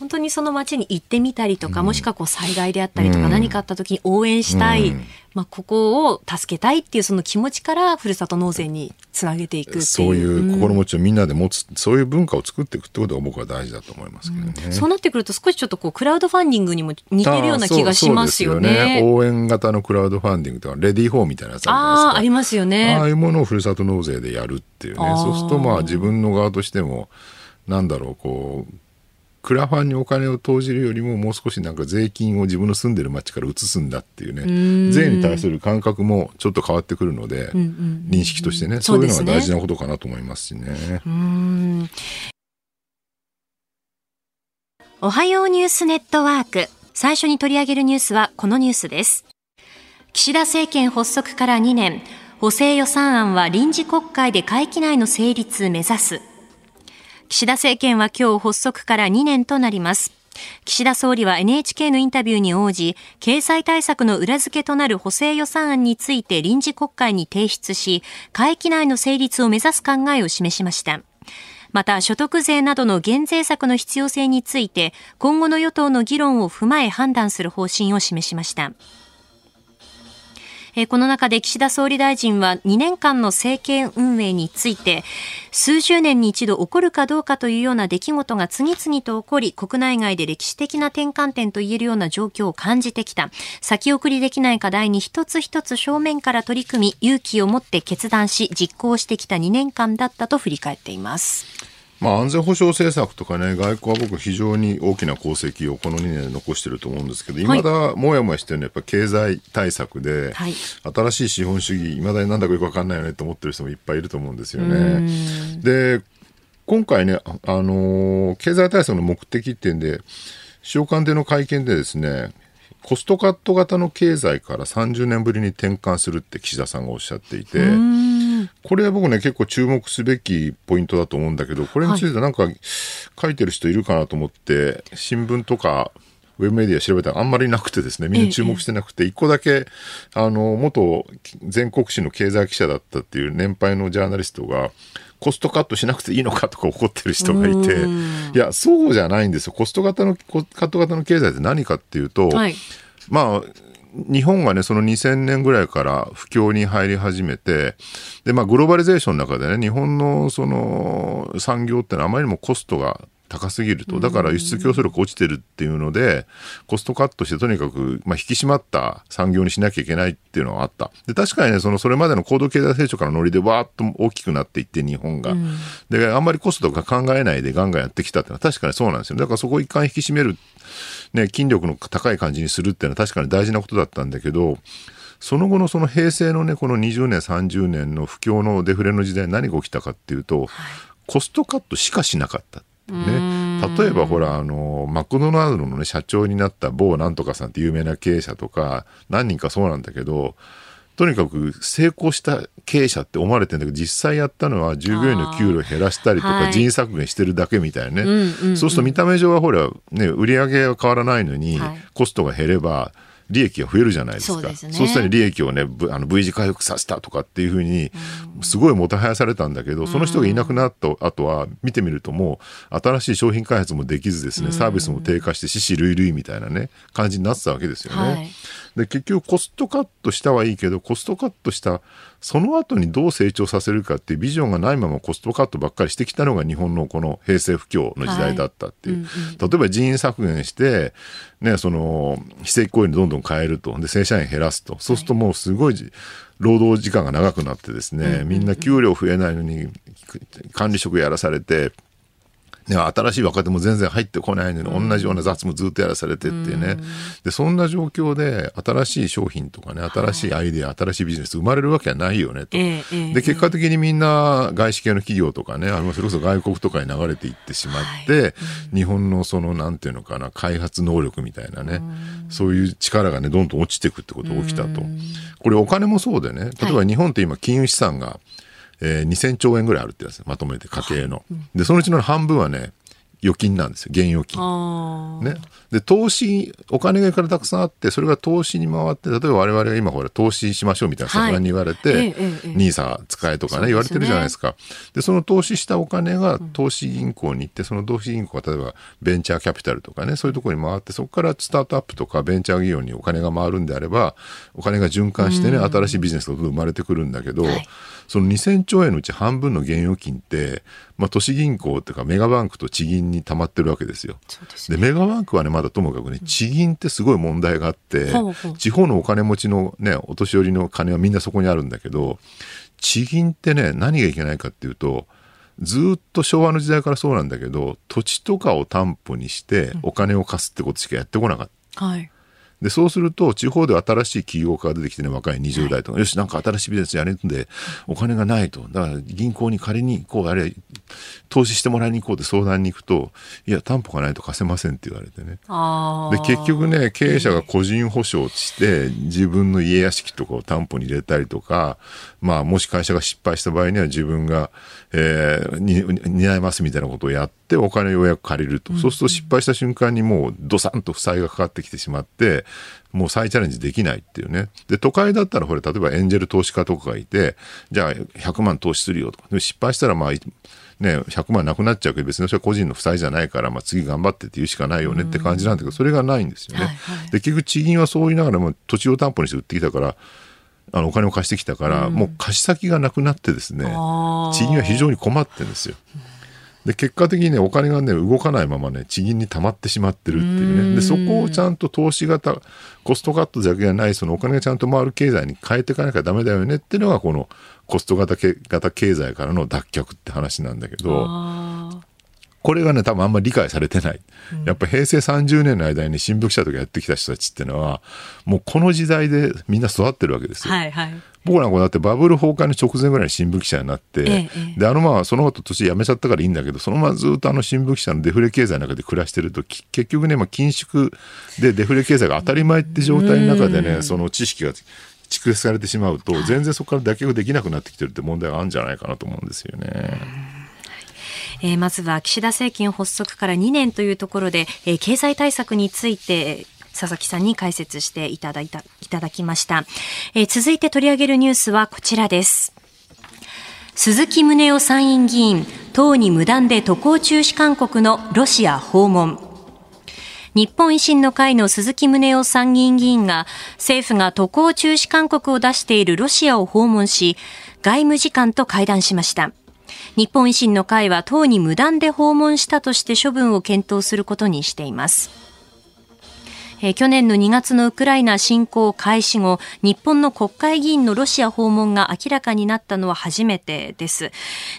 うん本当にその町に行ってみたりとか、もしくはこう災害であったりとか、何かあった時に応援したい、まあ、ここを助けたいっていうその気持ちからふるさと納税につなげていくっていうそういう心持ちをみんなで持つ、そういう文化を作っていくってことが僕は大事だと思いますけどね。そうなってくると少しちょっとこうクラウドファンディングにも似てるような気がしますよね。ね応援型のクラウドファンディングとか、レディーフォーみたいなやつあ。ありますよね。ああいうものをふるさと納税でやるっていうねそうするとまあ自分の側としても、なんだろう、こう、クラファンにお金を投じるよりももう少しなんか税金を自分の住んでる町から移すんだっていうね、税に対する感覚もちょっと変わってくるので、認識としてね、そういうのが大事なことかなと思いますしね。うんおはようニュースネットワーク。最初に取り上げるニュースはこのニュースです。岸田政権発足から2年、補正予算案は臨時国会で会期内の成立目指す。岸田政権は今日発足から2年となります。岸田総理は NHK のインタビューに応じ、経済対策の裏付けとなる補正予算案について臨時国会に提出し、会期内の成立を目指す考えを示しました。また、所得税などの減税策の必要性について、今後の与党の議論を踏まえ判断する方針を示しました。えこの中で岸田総理大臣は2年間の政権運営について、数十年に一度起こるかどうかというような出来事が次々と起こり、国内外で歴史的な転換点と言えるような状況を感じてきた。先送りできない課題に一つ一つ正面から取り組み、勇気を持って決断し、実行してきた2年間だったと振り返っています。まあ安全保障政策とかね、外交は僕非常に大きな功績をこの2年で残してると思うんですけど、はい。いまだもやもやしてるのはやっぱ経済対策で、はい。新しい資本主義、いまだになんだかよくわかんないよねと思ってる人もいっぱいいると思うんですよね。で、今回ね、ああのー経済対策の目的ってんで、首相官邸の会見でですね、コストカット型の経済から30年ぶりに転換するって岸田さんがおっしゃっていて、これは僕ね、結構注目すべきポイントだと思うんだけど、これについてなんか書いてる人いるかなと思って、新聞とか、ウェブメディア調べたらあんまりなくてですね、みんな注目してなくて、一個だけ、あの、元全国紙の経済記者だったっていう年配のジャーナリストが、コストカットしなくていいのかとか怒ってる人がいて、いや、そうじゃないんですよ。コスト型の、コカット型の経済って何かっていうと、はい。まあ、日本がね、その2000年ぐらいから不況に入り始めて、で、まあ、グローバリゼーションの中でね、日本のその産業ってのはあまりにもコストが高すぎると。だから輸出競争力落ちてるっていうので、コストカットしてとにかく、まあ、引き締まった産業にしなきゃいけないっていうのはあった。で、確かにね、その、それまでの高度経済成長からのノリでわーっと大きくなっていって、日本が。で、あんまりコストとか考えないでガンガンやってきたっていうのは確かにそうなんですよ。だからそこを一貫引き締めるね、筋力の高い感じにするっていうのは確かに大事なことだったんだけど、その後のその平成のね、この20年、30年の不況のデフレの時代に何が起きたかっていうと、コストカットしかしなかった。ね、例えばほら、あの、マクドナルドのね、社長になった某なんとかさんって有名な経営者とか、何人かそうなんだけど、とにかく成功した経営者って思われてるんだけど、実際やったのは従業員の給料を減らしたりとか、はい。人員削減してるだけみたいなね。そうすると見た目上はほら、ね、売り上げは変わらないのに、はい。コストが減れば、利益が増えるじゃないですか。そうですね。したら利益をね、ぶあの V 字回復させたとかっていうふうに、すごいもてはやされたんだけど、その人がいなくなった後は、見てみるともう、新しい商品開発もできずですね、サービスも低下して、死死類類みたいなね、感じになってたわけですよね。はい。で、結局コストカットしたはいいけど、コストカットした、その後にどう成長させるかっていうビジョンがないままコストカットばっかりしてきたのが日本のこの平成不況の時代だったっていう。例えば人員削減して、ね、その、非正規雇用にどんどん変えると。で、正社員減らすと。そうするともうすごいじ労働時間が長くなってですね、みんな給料増えないのに、管理職やらされて、ね、新しい若手も全然入ってこないのに、同じような雑務ずっとやらされてっていうね、でそんな状況で新しい商品とかね新しいアイデア、新しいビジネス生まれるわけはないよねと、ええで結果的にみんな外資系の企業とかねあるいはそれこそ外国とかに流れていってしまって、日本のそのなんていうのかな開発能力みたいなね、そういう力がねどんどん落ちていくってことが起きたと、これお金もそうでね例えば日本って今金融資産が、えー2000兆円ぐらいあるってやつまとめて家計の、でそのうちの半分はね預金なんですよ。現預金。あね、で投資お金がからたくさんあってそれが投資に回って例えば我々が今ほら投資しましょうみたいなはい。盛んに言われええて、ええニーサ使えとかねね。言われてるじゃないですか。でその投資したお金が投資銀行に行ってその投資銀行が例えばベンチャーキャピタルとかねそういうところに回ってそこからスタートアップとかベンチャー企業にお金が回るんであればお金が循環してね、新しいビジネスが生まれてくるんだけど、はいその2000兆円のうち半分の現預金って、まあ、都市銀行っていうかメガバンクと地銀に溜まってるわけですよ。ですでメガバンクはねまだともかくね地銀ってすごい問題があって、ほうほう。地方のお金持ちのねお年寄りの金はみんなそこにあるんだけど地銀ってね何がいけないかっていうとずーっと昭和の時代からそうなんだけど土地とかを担保にしてお金を貸すってことしかやってこなかった。はいでそうすると地方で新しい起業家が出てきてね若い20代とか、よしなんか新しいビジネスやれるんでお金がないと。だから銀行に借りに行こうあるいは投資してもらいに行こうって相談に行くといや担保がないと貸せませんって言われてね。あで結局ね経営者が個人保証して自分の家屋敷とかを担保に入れたりとか、まあ、もし会社が失敗した場合には自分が、えーに担いますみたいなことをやってお金をようやく借りると、そうすると失敗した瞬間にもうドサンと負債がかかってきてしまってもう再チャレンジできないっていうねで都会だったらこれ例えばエンジェル投資家とかがいてじゃあ100万投資するよとかで失敗したらまあね、100万なくなっちゃうけど別にそれは個人の負債じゃないから、まあ、次頑張ってって言うしかないよねって感じなんだけど、それがないんですよね。はいはい。で結局地銀はそう言いながらも土地を担保にして売ってきたからあのお金を貸してきたから、もう貸し先がなくなってですね地銀は非常に困ってるんですよ。で結果的にねお金がね動かないままね地銀に溜まってしまってるっていうね。でそこをちゃんと投資型コストカットだけじゃないそのお金がちゃんと回る経済に変えていかなきゃダメだよねっていうのがこのコスト型け型経済からの脱却って話なんだけど。あこれがね、多分あんまり理解されてない。やっぱ平成30年の間に新聞記者とかやってきた人たちっていうのは、もうこの時代でみんな育ってるわけですよ。はいはい僕なんかだってバブル崩壊の直前ぐらいに新聞記者になって、ええで、あのまあその後年辞めちゃったからいいんだけど、そのままずっとあの新聞記者のデフレ経済の中で暮らしてると、き結局ね、まあ緊縮でデフレ経済が当たり前って状態の中でね、その知識が蓄積されてしまうと、全然そこから脱却できなくなってきてるって問題があるんじゃないかなと思うんですよね。えーまずは岸田政権発足から2年というところで、えー経済対策について佐々木さんに解説していただいたいただきました、えー続いて取り上げるニュースはこちらです。鈴木宗男参院議員党に無断で渡航中止勧告のロシア訪問日本維新の会の鈴木宗男参議院議員が政府が渡航中止勧告を出しているロシアを訪問し外務次官と会談しました日本維新の会は党に無断で訪問したとして処分を検討することにしています。え去年の2月のウクライナ侵攻開始後、日本の国会議員のロシア訪問が明らかになったのは初めてです。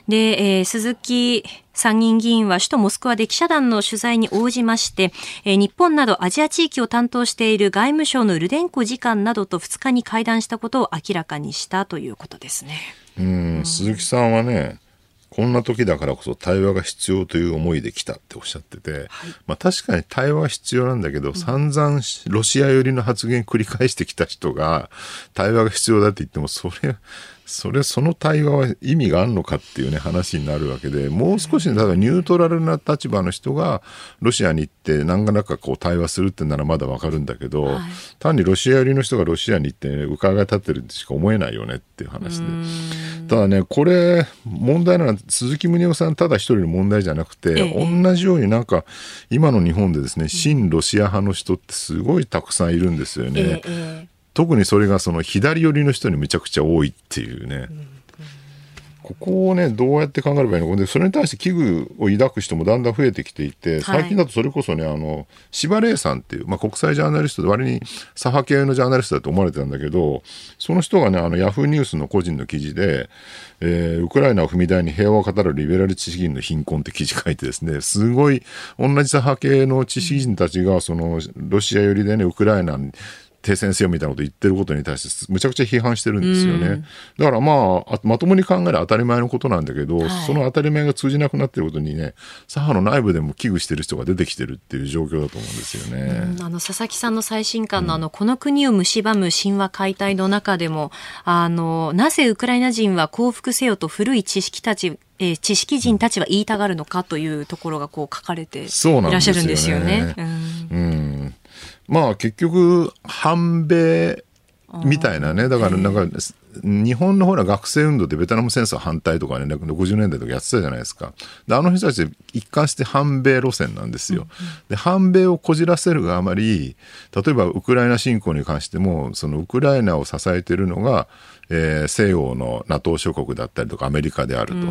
で、えー鈴木参議院議員は首都モスクワで記者団の取材に応じまして、えー日本などアジア地域を担当している外務省のルデンコ次官などと2日に会談したことを明らかにしたということですね。うん、鈴木さんはね、こんな時だからこそ対話が必要という思いで来たっておっしゃってて、まあ確かに対話は必要なんだけど、散々ロシア寄りの発言繰り返してきた人が対話が必要だって言っても、それ、それ、その対話は意味があるのかっていうね、話になるわけで、もう少しね、だからニュートラルな立場の人がロシアに行って何らかこう対話するってならまだわかるんだけど、単にロシア寄りの人がロシアに行って、ね、伺い立ってるってしか思えないよねっていう話で。ただね、これ、問題なのは、鈴木宗男さんただ一人の問題じゃなくて、ええ。同じようになんか、今の日本でですね、親ロシア派の人ってすごいたくさんいるんですよね。えーえ特にそれがその左寄りの人にむちゃくちゃ多いっていうね。ここをね、どうやって考えればいいのか。で、それに対して危惧を抱く人もだんだん増えてきていて、最近だとそれこそね、あの、柴礼さんっていう、まあ、国際ジャーナリストで割に左派系のジャーナリストだと思われてたんだけど、その人がね、あの、ヤフーニュースの個人の記事で、えー、ウクライナを踏み台に平和を語るリベラル知識人の貧困って記事書いてですね、すごい、同じ左派系の知識人たちが、その、ロシア寄りでね、ウクライナに、停戦せよみたいなこと言ってることに対してむちゃくちゃ批判してるんですよね。うん、だからまあまともに考える当たり前のことなんだけど、はい、その当たり前が通じなくなっていることにね左派の内部でも危惧してる人が出てきてるっていう状況だと思うんですよね。うん、あの佐々木さんの最新刊のあの、この国を蝕む神話解体の中でもあのなぜウクライナ人は降伏せよと古い知識たちえー、知識人たちは言いたがるのかというところがこう書かれていらっしゃるんですよね。うよねうん、うんまあ結局、反米みたいなね、だからなんか、日本のほら学生運動でベトナム戦争反対とかね、60年代とかやってたじゃないですか。で、あの人たち一貫して反米路線なんですよ。で、反米をこじらせるがあまり、例えばウクライナ侵攻に関しても、そのウクライナを支えているのが、えー、西欧の NATO 諸国だったりとかアメリカであると。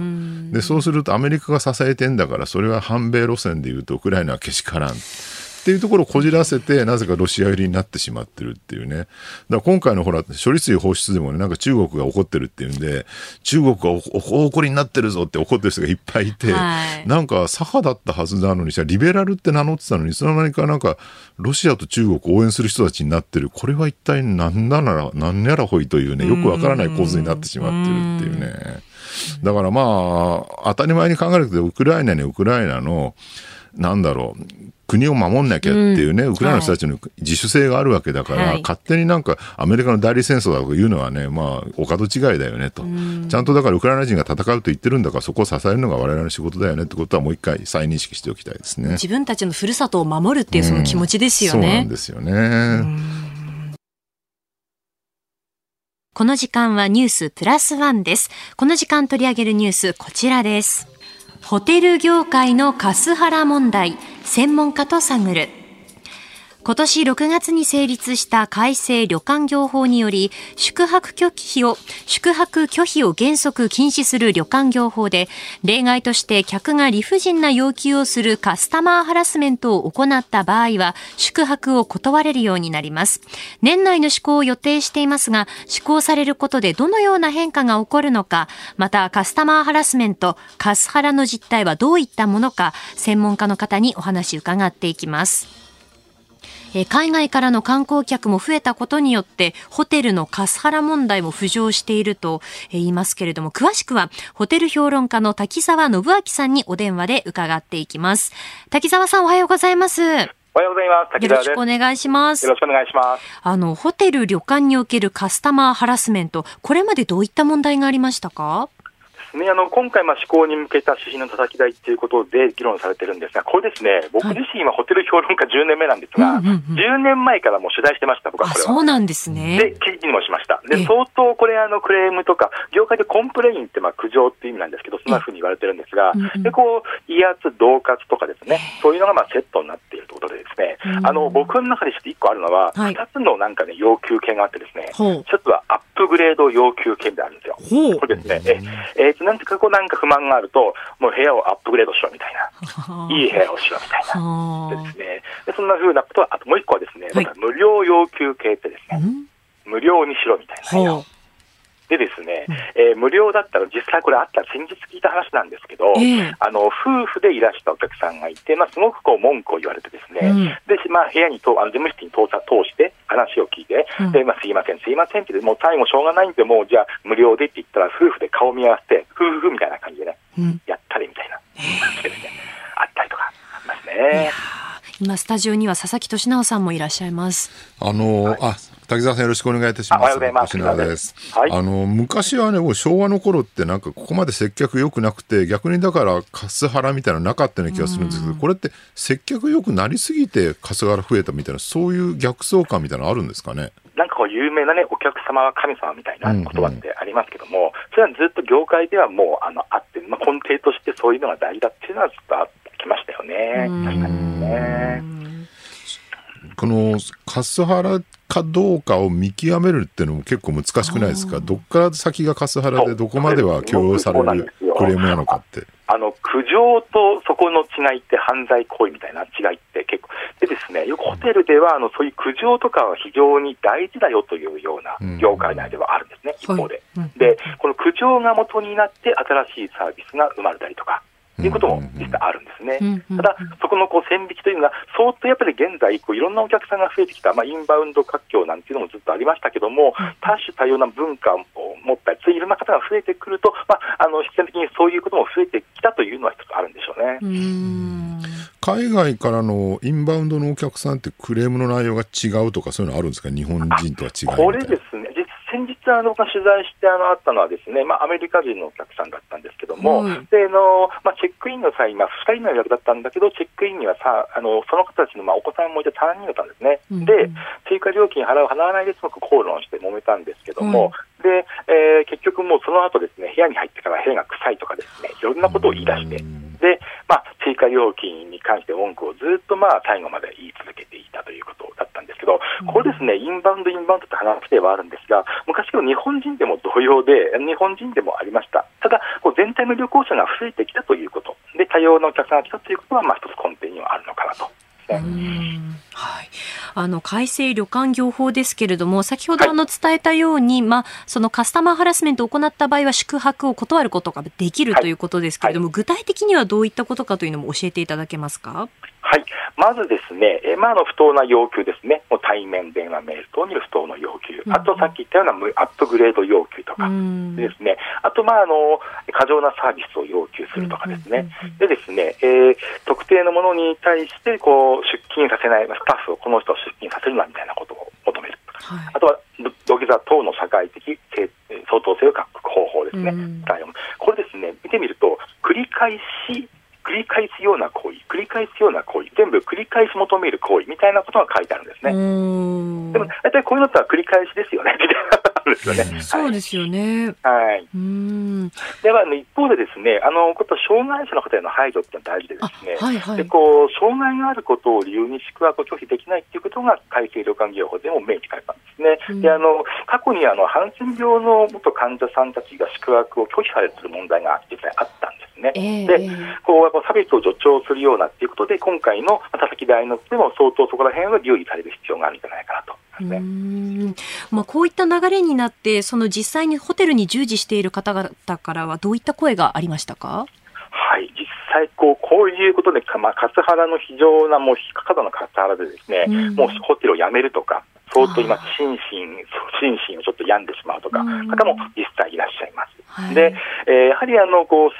で、そうするとアメリカが支えてんだから、それは反米路線で言うとウクライナはけしからん。っていうところをこじらせて、なぜかロシア寄りになってしまってるっていうね。だから今回のほら、処理水放出でもね、なんか中国が怒ってるっていうんで、中国がお怒りになってるぞって怒ってる人がいっぱいいて、はい、なんか左派だったはずなのに、リベラルって名乗ってたのに、いつの間にかなんか、ロシアと中国を応援する人たちになってる。これは一体何なら、何やらほいというね、よくわからない構図になってしまってるっていうね。だからまあ、当たり前に考えると、ウクライナにウクライナの、なんだろう、国を守んなきゃっていうね、うん、ウクライナの人たちの自主性があるわけだから、はい、勝手になんかアメリカの代理戦争だとかいうのはね、まあ、お門違いだよねと、うん、ちゃんとだからウクライナ人が戦うと言ってるんだから、そこを支えるのが我々の仕事だよねってことはもう一回再認識しておきたいですね。自分たちのふるさとを守るっていうその気持ちですよね。うん、そうなんですよね。この時間はニュースプラスワンです。この時間取り上げるニュース、こちらです。ホテル業界のカスハラ問題、専門家と探る。今年6月に成立した改正旅館業法により、宿泊拒否を、宿泊拒否を原則禁止する旅館業法で、例外として客が理不尽な要求をするカスタマーハラスメントを行った場合は、宿泊を断れるようになります。年内の施行を予定していますが、施行されることでどのような変化が起こるのか、またカスタマーハラスメント、カスハラの実態はどういったものか、専門家の方にお話伺っていきます。え海外からの観光客も増えたことによってホテルのカスハラ問題も浮上していると言いますけれども詳しくはホテル評論家の滝沢信明さんにお電話で伺っていきます滝沢さんおはようございますおはようございます。よろしくお願いします。よろしくお願いします。あの、ホテル、旅館におけるカスタマーハラスメント、これまでどういった問題がありましたか？ですね、あの今回、施行に向けた指針のたたき台ということで議論されてるんですが、これですね、僕自身はホテル評論家10年目なんですが、はい10年前からもう取材してました、僕はこれは。そうなんですね。で、記事にもしました。で、相当これ、あのクレームとか、業界で complain ってまあ苦情っていう意味なんですけど、そんなふうに言われてるんですが、でこう威圧、恫喝とかですね、そういうのがまあセットになっているということでですね、あの僕の中でして1個あるのは、2つのなんかね、要求権があってですね、1つはアップグレード要求権であるんですよ。これですね、ええー、なんか、こうなんか不満があると、もう部屋をアップグレードしろみたいな、いい部屋をしろみたいな、ですね、でそんなふうなことは、あともう一個はですね、はい、無料要求系ってですね、無料にしろみたいな。でですね、えー、無料だったら、実際これあったら先日聞いた話なんですけど、えー、あの夫婦でいらしたお客さんがいて、まあ、すごくこう文句を言われてですね、うん、でまあ、部屋にとあの事務室に通通して話を聞いて、うん、でまあ、すいません、すいませんって、もう最後しょうがないんで、もうじゃあ無料でって言ったら、夫婦で顔見合わせて、夫婦みたいな感じでね、うん、やったりみたいな感じでですね、あったりとかありますね。今スタジオには佐々木俊直さんもいらっしゃいます。あの、はい、あ滝沢さんよろしくお願いいたします。おはようございます。です。はい、あの昔はねもう昭和の頃ってなんかここまで接客良くなくて逆にだからカスハラみたいなのなかったような気がするんですけど、これって接客良くなりすぎてカスハラ増えたみたいなそういう逆相関みたいなのあるんですかね？なんかこう有名なねお客様は神様みたいな言葉ってありますけども、うんうん、それはずっと業界ではもうあのあって、まあ、根底としてそういうのが大事だっていうのはずっとあってきましたよね。確かにね。このカスハラかどうかを見極めるっていうのも結構難しくないですか？どっから先がカスハラでどこまでは許容されるクレームなのかって。あの苦情とそこの違いって犯罪行為みたいな違いって結構、でですね、よくホテルではあのそういう苦情とかは非常に大事だよというような業界内ではあるんですね、一方で。で、この苦情が元になって新しいサービスが生まれたりとか。ということも実はあるんですね。ただ、そこのこう線引きというのが、相当やっぱり現在、こういろんなお客さんが増えてきた、まあ、インバウンド活況なんていうのもずっとありましたけども、多種多様な文化を持ったり、そういういろんな方が増えてくると、まあ、あの必然的にそういうことも増えてきたというのは一つあるんでしょうね。う海外からのインバウンドのお客さんってクレームの内容が違うとか、そういうのあるんですか、日本人とは違うこれですあの、取材してあのあったのはですね、まあ、アメリカ人のお客さんだったんですけども、うん、であのまあ、チェックインの際、まあ、2人の予約だったんだけど、チェックインにはさあのその方たちの、まあ、お子さんもいて3人だったんですね、うん、で追加料金払う、払わないですごく口論して揉めたんですけども、うん、でえー、結局、もうその後ですね部屋に入ってから部屋が臭いとかですねいろんなことを言い出して、でまあ、追加料金に関して文句をずっと、まあ、最後まで言い続けど、これですね、インバウンド、インバウンドって話ではあるんですが、昔の日本人でも同様で、日本人でもありました。ただ、こう全体の旅行者が増えてきたということ、で、多様なお客さんが来たということは、まあ、一つ根底にはあるのかなと。はい、あの改正旅館業法ですけれども、先ほどあの伝えたように、はい、まあ、そのカスタマーハラスメントを行った場合は宿泊を断ることができるということですけれども、はい、具体的にはどういったことかというのも教えていただけますか？はい、まずですね、えまあ、の不当な要求ですね、もう対面電話、メール等による不当な要求、あとさっき言ったようなアップグレード要求とかですね、あと、まあ、あの過剰なサービスを要求するとかですね、でですね、えー、特定のものに対してこう出勤させない、スタッフをこの人を出勤させるなみたいなことを求める。はい、あとは土下座等の社会的相当性を書く方法ですね、これですね、見てみると、繰り返し繰り返すような行為、繰り返すような行為、全部繰り返し求める行為みたいなことが書いてあるんですね。でも、大体こういうのっては繰り返しですよね、みたいな。ですよね。そうですよね。はい。うんでは、一方でですね、あの、こと障害者の方への配慮って大事でですね、はいはい、でこう障害があることを理由に宿泊を拒否できないっていうことが改正旅館業法でも明記されたんですね。で、あの、過去にあの、ハンセン病の元患者さんたちが宿泊を拒否されている問題が実際あったんですね。えー、で、こう、差別を助長するようなっていうことで、今回の田崎大のでも相当そこら辺は留意される必要があるんじゃないかなと。ね、まあ、こういった流れになって、その実際にホテルに従事している方々からは、どういった声がありましたか？はい、実際こう、こういうことで、まあ、カスハラの非常な、もう過度なカスハラでですね、うもうホテルを辞めるとか、相当今、心身、心身をちょっと病んでしまうとか、方も実際いらっしゃいます。はい、で、えー、やはりあの、こう、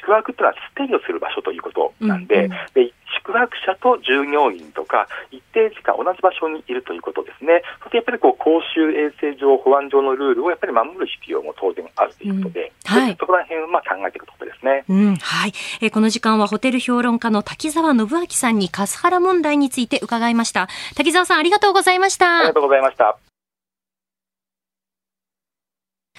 宿泊というのはステイをする場所ということなんで、うんうん、で宿泊者と従業員とか、一定時間同じ場所にいるということですね、そしてやっぱりこう公衆衛生上、保安上のルールをやっぱり守る必要も当然あるということで、うん。はい、そこら辺をまあ考えていくことです。ね、うん。はい。えー、この時間はホテル評論家の滝沢信明さんにカスハラ問題について伺いました。滝沢さんありがとうございました。ありがとうございました。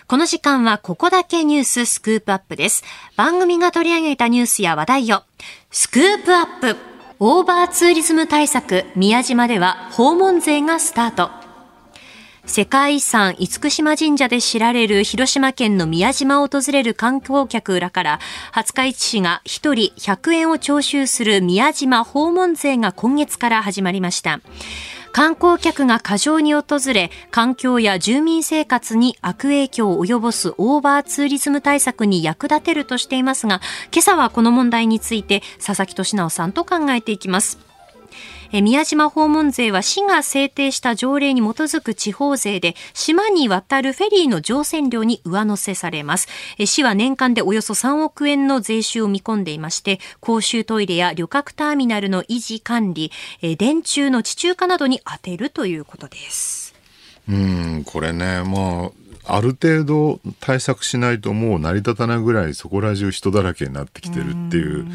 この時間はここだけニューススクープアップです。番組が取り上げたニュースや話題をスクープアップオーバーツーリズム対策宮島では訪問税がスタート。世界遺産厳島神社で知られる広島県の宮島を訪れる観光客らから廿日市市が1人100円を徴収する宮島訪問税が今月から始まりました。観光客が過剰に訪れ、環境や住民生活に悪影響を及ぼすオーバーツーリズム対策に役立てるとしていますが、今朝はこの問題について佐々木俊直さんと考えていきます。え宮島訪問税は市が制定した条例に基づく地方税で、島に渡るフェリーの乗船料に上乗せされます。え市は年間でおよそ3億円の税収を見込んでいまして、公衆トイレや旅客ターミナルの維持管理、え電柱の地中化などに充てるということです。うん、これね、まあ、ある程度対策しないともう成り立たないぐらいそこら中人だらけになってきてるっていう。う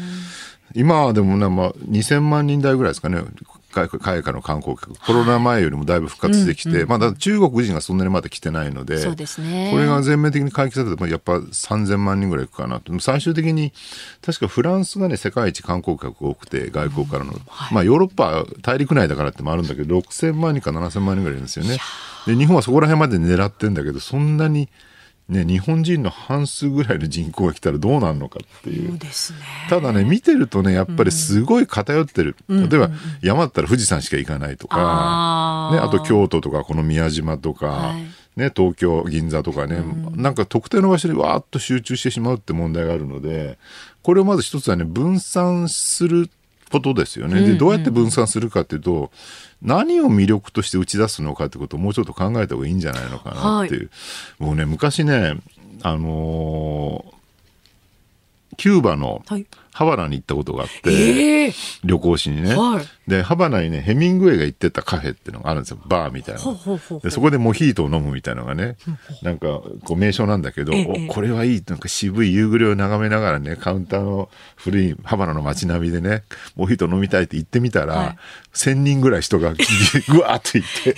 今でもね、まあ、2000万人台ぐらいですかね、海海外の観光客、コロナ前よりもだいぶ復活してきて、まあ、だから中国人がそんなにまだ来てないので、そうですね。これが全面的に回帰されて、やっぱ3000万人ぐらいいくかなと。最終的に、確かフランスがね、世界一観光客が多くて、外国からの。まあ、ヨーロッパ、大陸内だからってもあるんだけど、6000万人か7000万人ぐらいいるんですよね。で、日本はそこら辺まで狙ってんだけど、そんなに、ね、日本人の半数ぐらいの人口が来たらどうなるのかっていう。ね。ただね、見てるとね、やっぱりすごい偏ってる。例えば、山だったら富士山しか行かないとか、ね、あと京都とか、この宮島とか、はいね、東京、銀座とかね、なんか特定の場所にわーっと集中してしまうって問題があるので、これをまず一つはね、分散することですよね。で、どうやって分散するかっていうと、何を魅力として打ち出すのかってことをもうちょっと考えた方がいいんじゃないのかなっていう。もうね、昔ね、あのーキューバのはい。ハバナに行ったことがあって、ええ旅行しにね、はいでハバナにねヘミングウェイが行ってたカフェっていうのがあるんですよ。バーみたいな。でそこでモヒートを飲むみたいなのがねなんかこう名称なんだけど、これはいい。なんか渋い夕暮れを眺めながらねカウンターの古いハバナの街並みでねモヒート飲みたいって言ってみたら、はい。1000人ぐらい人がぐわーっと行って、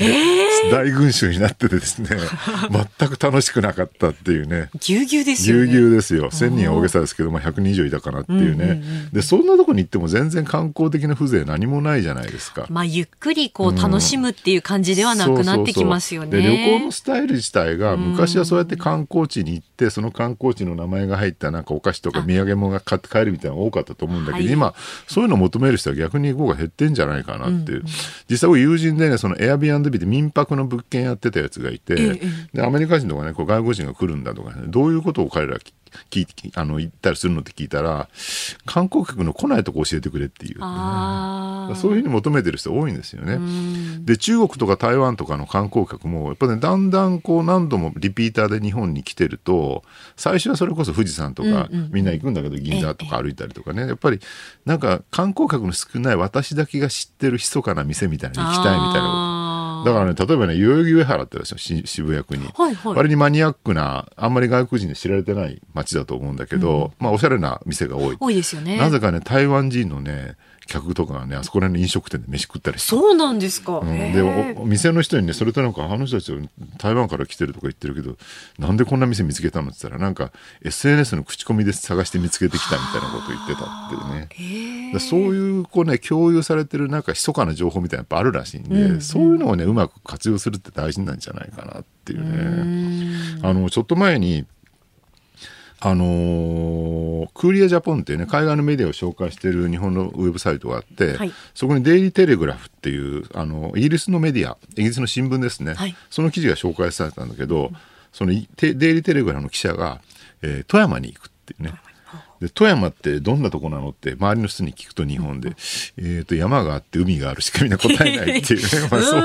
大群衆になっててですね 全く楽しくなかったっていうね。ぎゅうぎゅうですぎゅうよね。ぎゅうですよ。1000人は大げさですけど、まあ、100人以上いたかなっていうね、で、そんなとこに行っても全然観光的な風情何もないじゃないですか。まあ、ゆっくりこう楽しむっていう感じではなくなってきますよね。そうそうそうで旅行のスタイル自体が昔はそうやって観光地に行ってその観光地の名前が入ったなんかお菓子とか土産物が買って帰るみたいなのが多かったと思うんだけど、はい今そういうのを求める人は逆に5が減ってんじゃないかなっていう、実際僕友人でねそのエアビーアンドビーで民泊の物件やってたやつがいて、でアメリカ人とかねこう外国人が来るんだとかねどういうことを彼ら聞いあの言ったりするのって聞いたら観光客の来ないとこ教えてくれっていう。ああ。そういうふうに求めてる人多いんですよね。で中国とか台湾とかの観光客もやっぱねだんだんこう何度もリピーターで日本に来てると最初はそれこそ富士山とかみんな行くんだけど銀座とか歩いたりとかねやっぱりなんか観光客の少ない私だけが知ってる密かな店みたいに行きたいみたいなあーだからね例えばね代々木上原ってあるでしょし渋谷区に。はいはい。割にマニアックなあんまり外国人で知られてない街だと思うんだけど、まあおしゃれな店が多い。多いですよね。なぜかね台湾人のね客とかがねあそこら辺の飲食店で飯食ったりして。そうなんですか。うん。でおお店の人にねそれとなんかあの人たちは台湾から来てるとか言ってるけどなんでこんな店見つけたのって言ったらなんか SNS の口コミで探して見つけてきたみたいなことを言ってたっていうね。でそういうこうね共有されてるなんか密かな情報みたいなのやっぱあるらしいんで、そういうのをねうまく活用するって大事なんじゃないかなっていうね。あのちょっと前にあのークーリアジャポンっていうね海外のメディアを紹介している日本のウェブサイトがあって、はい。そこにデイリーテレグラフっていうあのイギリスのメディアイギリスの新聞ですね、はい。その記事が紹介されたんだけどそのデイリーテレグラフの記者が、えー富山に行くっていうねで富山ってどんなとこなのって周りの人に聞くと日本で、えー、と山があって海があるしかみんな答えないっていうね。まあそう。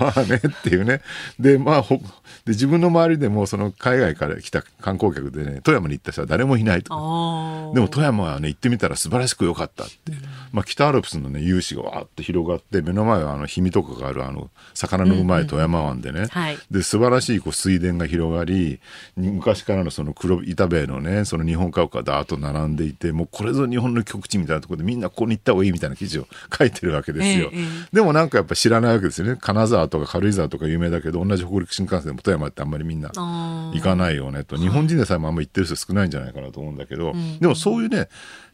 まあねっていうね。でまあほで自分の周りでもその海外から来た観光客でね富山に行った人は誰もいないと。あでも富山はね行ってみたら素晴らしく良かったって、まあ、北アルプスのね雄姿がわーっと広がって目の前はあの氷見とかがあるあの魚のうまい富山湾でね、はい。で素晴らしいこう水田が広がりに昔からのその黒板塀のねその日本家屋がダーッと並んでいてもうこれぞ日本の極地みたいなところでみんなここに行った方がいいみたいな記事を書いてるわけですよ、えええでもなんかやっぱ知らないわけですよね。金沢とか軽井沢とか有名だけど同じ北陸新幹線でも富山ってあんまりみんな行かないよねと。日本人でさえもあんま行ってる人少ないんじゃないかなと思うんだけど、でもそういうね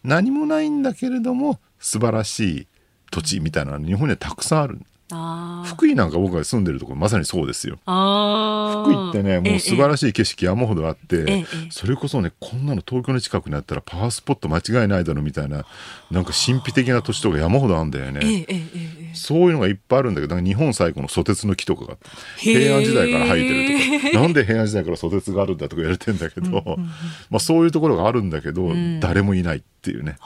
何もないんだけれども素晴らしい土地みたいなの日本にはたくさんある福井なんか僕が住んでるところまさにそうですよ。福井ってねもう素晴らしい景色山ほどあって、ええそれこそねこんなの東京の近くにあったらパワースポット間違いないだろみたいななんか神秘的な土地とか山ほどあるんだよね、そういうのがいっぱいあるんだけどなんか日本最古のソテツの木とかが平安時代から生えてるとか。なんで平安時代からソテツがあるんだとか言われてんだけど、まあ、そういうところがあるんだけど、誰もいないっていうね。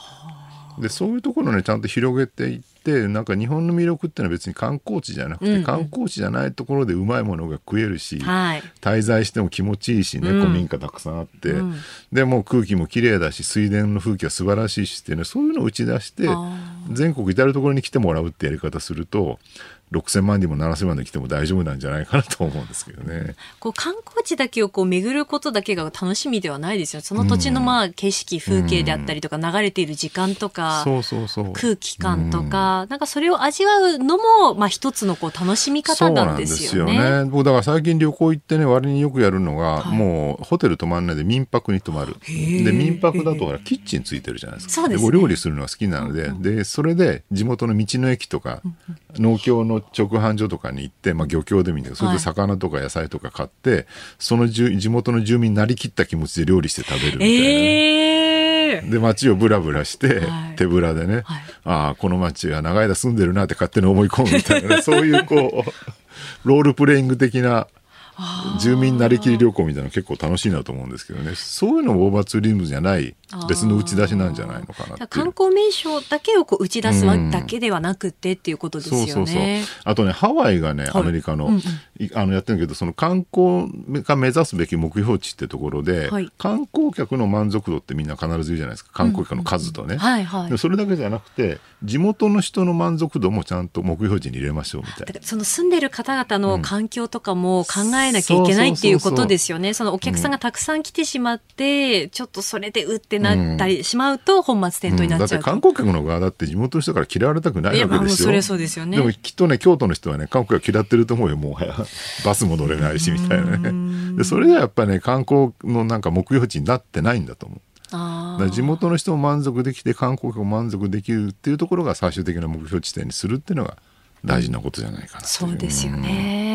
でそういうところをねちゃんと広げていってなんか日本の魅力ってのは別に観光地じゃなくて、観光地じゃないところでうまいものが食えるし、はい。滞在しても気持ちいいしね、古民家たくさんあって、でもう空気も綺麗だし水田の風景は素晴らしいしっていうねそういうのを打ち出して全国至る所に来てもらうってやり方すると6000万人も7000万人来ても大丈夫なんじゃないかなと思うんですけどね。こう観光地だけをこう巡ることだけが楽しみではないですよ。その土地のまあ景色、風景であったりとか、流れている時間とか、そうそうそう。空気感とか、なんかそれを味わうのも、まあ一つのこう楽しみ方なんですよね。よね。僕だから最近旅行行ってね、割によくやるのが、はいもうホテル泊まんないで民泊に泊まる。ーで、民泊だとキッチンついてるじゃないですか。そうですねお料理するのが好きなので、で、それで地元の道の駅とか、農協の直販所とかに行って、まあ漁協でもいいんだけど、それで魚とか野菜とか買って、その住地元の住民になりきった気持ちで料理して食べるみたいなね。ええで街をブラブラして、はい。手ぶらでね、はい。ああこの街は長い間住んでるなって勝手に思い込むみたいなねそういうこう ロールプレイング的な住民なりきり旅行みたいなの結構楽しいなと思うんですけどね。そういうのもオーバーツーリズムじゃない別の打ち出しなんじゃないのかな観光名所だけをこう打ち出すわだけではなくてっていう。ことですよね。そうそうそうあとねハワイがね、アメリカの,、いあのやってるけどその観光が目指すべき目標値ってところで、はい。観光客の満足度ってみんな必ず言うじゃないですか。観光客の数とね、はいはい。でそれだけじゃなくて地元の人の満足度もちゃんと目標値に入れましょうみたいな。その住んでる方々の環境とかも考えなきゃいけないっていうことですよね。そのお客さんがたくさん来てしまって、ちょっとそれでうってなったりしまうと本末転倒になだっっちゃうと。て観光客の側だって地元の人から嫌われたくないわけですよ。そりゃそうですよね。でもきっとね京都の人はね観光客嫌ってると思うよもうバスも乗れないしみたいなね。でそれがやっぱりね観光のなんか目標値になってないんだと思う。地元の人も満足できて観光客も満足できるっていうところが最終的な目標地点にするっていうのが大事なことじゃないかなっていそうですよね。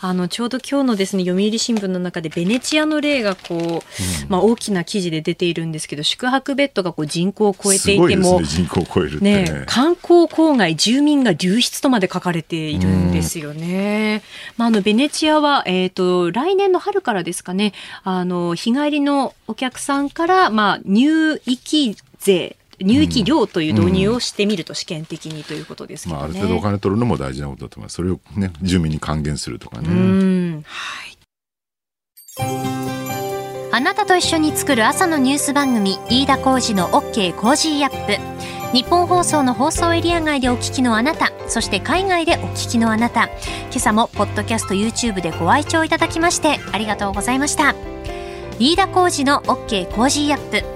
あの、ちょうど今日のですね、読売新聞の中でベネチアの例がこう、まあ大きな記事で出ているんですけど、宿泊ベッドがこう人口を超えていても、ね人口を超えるね。ね、観光郊外住民が流出とまで書かれているんですよね。まあ、あの、ベネチアは、えっ、と、来年の春からですかね、あの、日帰りのお客さんから、まあ、入域税、入域料という導入をしてみると試験的にということですけまあ、あどね。る程度お金取るのも大事なことだと思いますそれをね住民に還元するとかね、うん。はい。あなたと一緒に作る朝のニュース番組飯田浩二の OK コージーアップ日本放送の放送エリア外でお聞きのあなたそして海外でお聞きのあなた今朝もポッドキャスト YouTube でご愛聴いただきましてありがとうございました飯田浩二の OK コージーアップ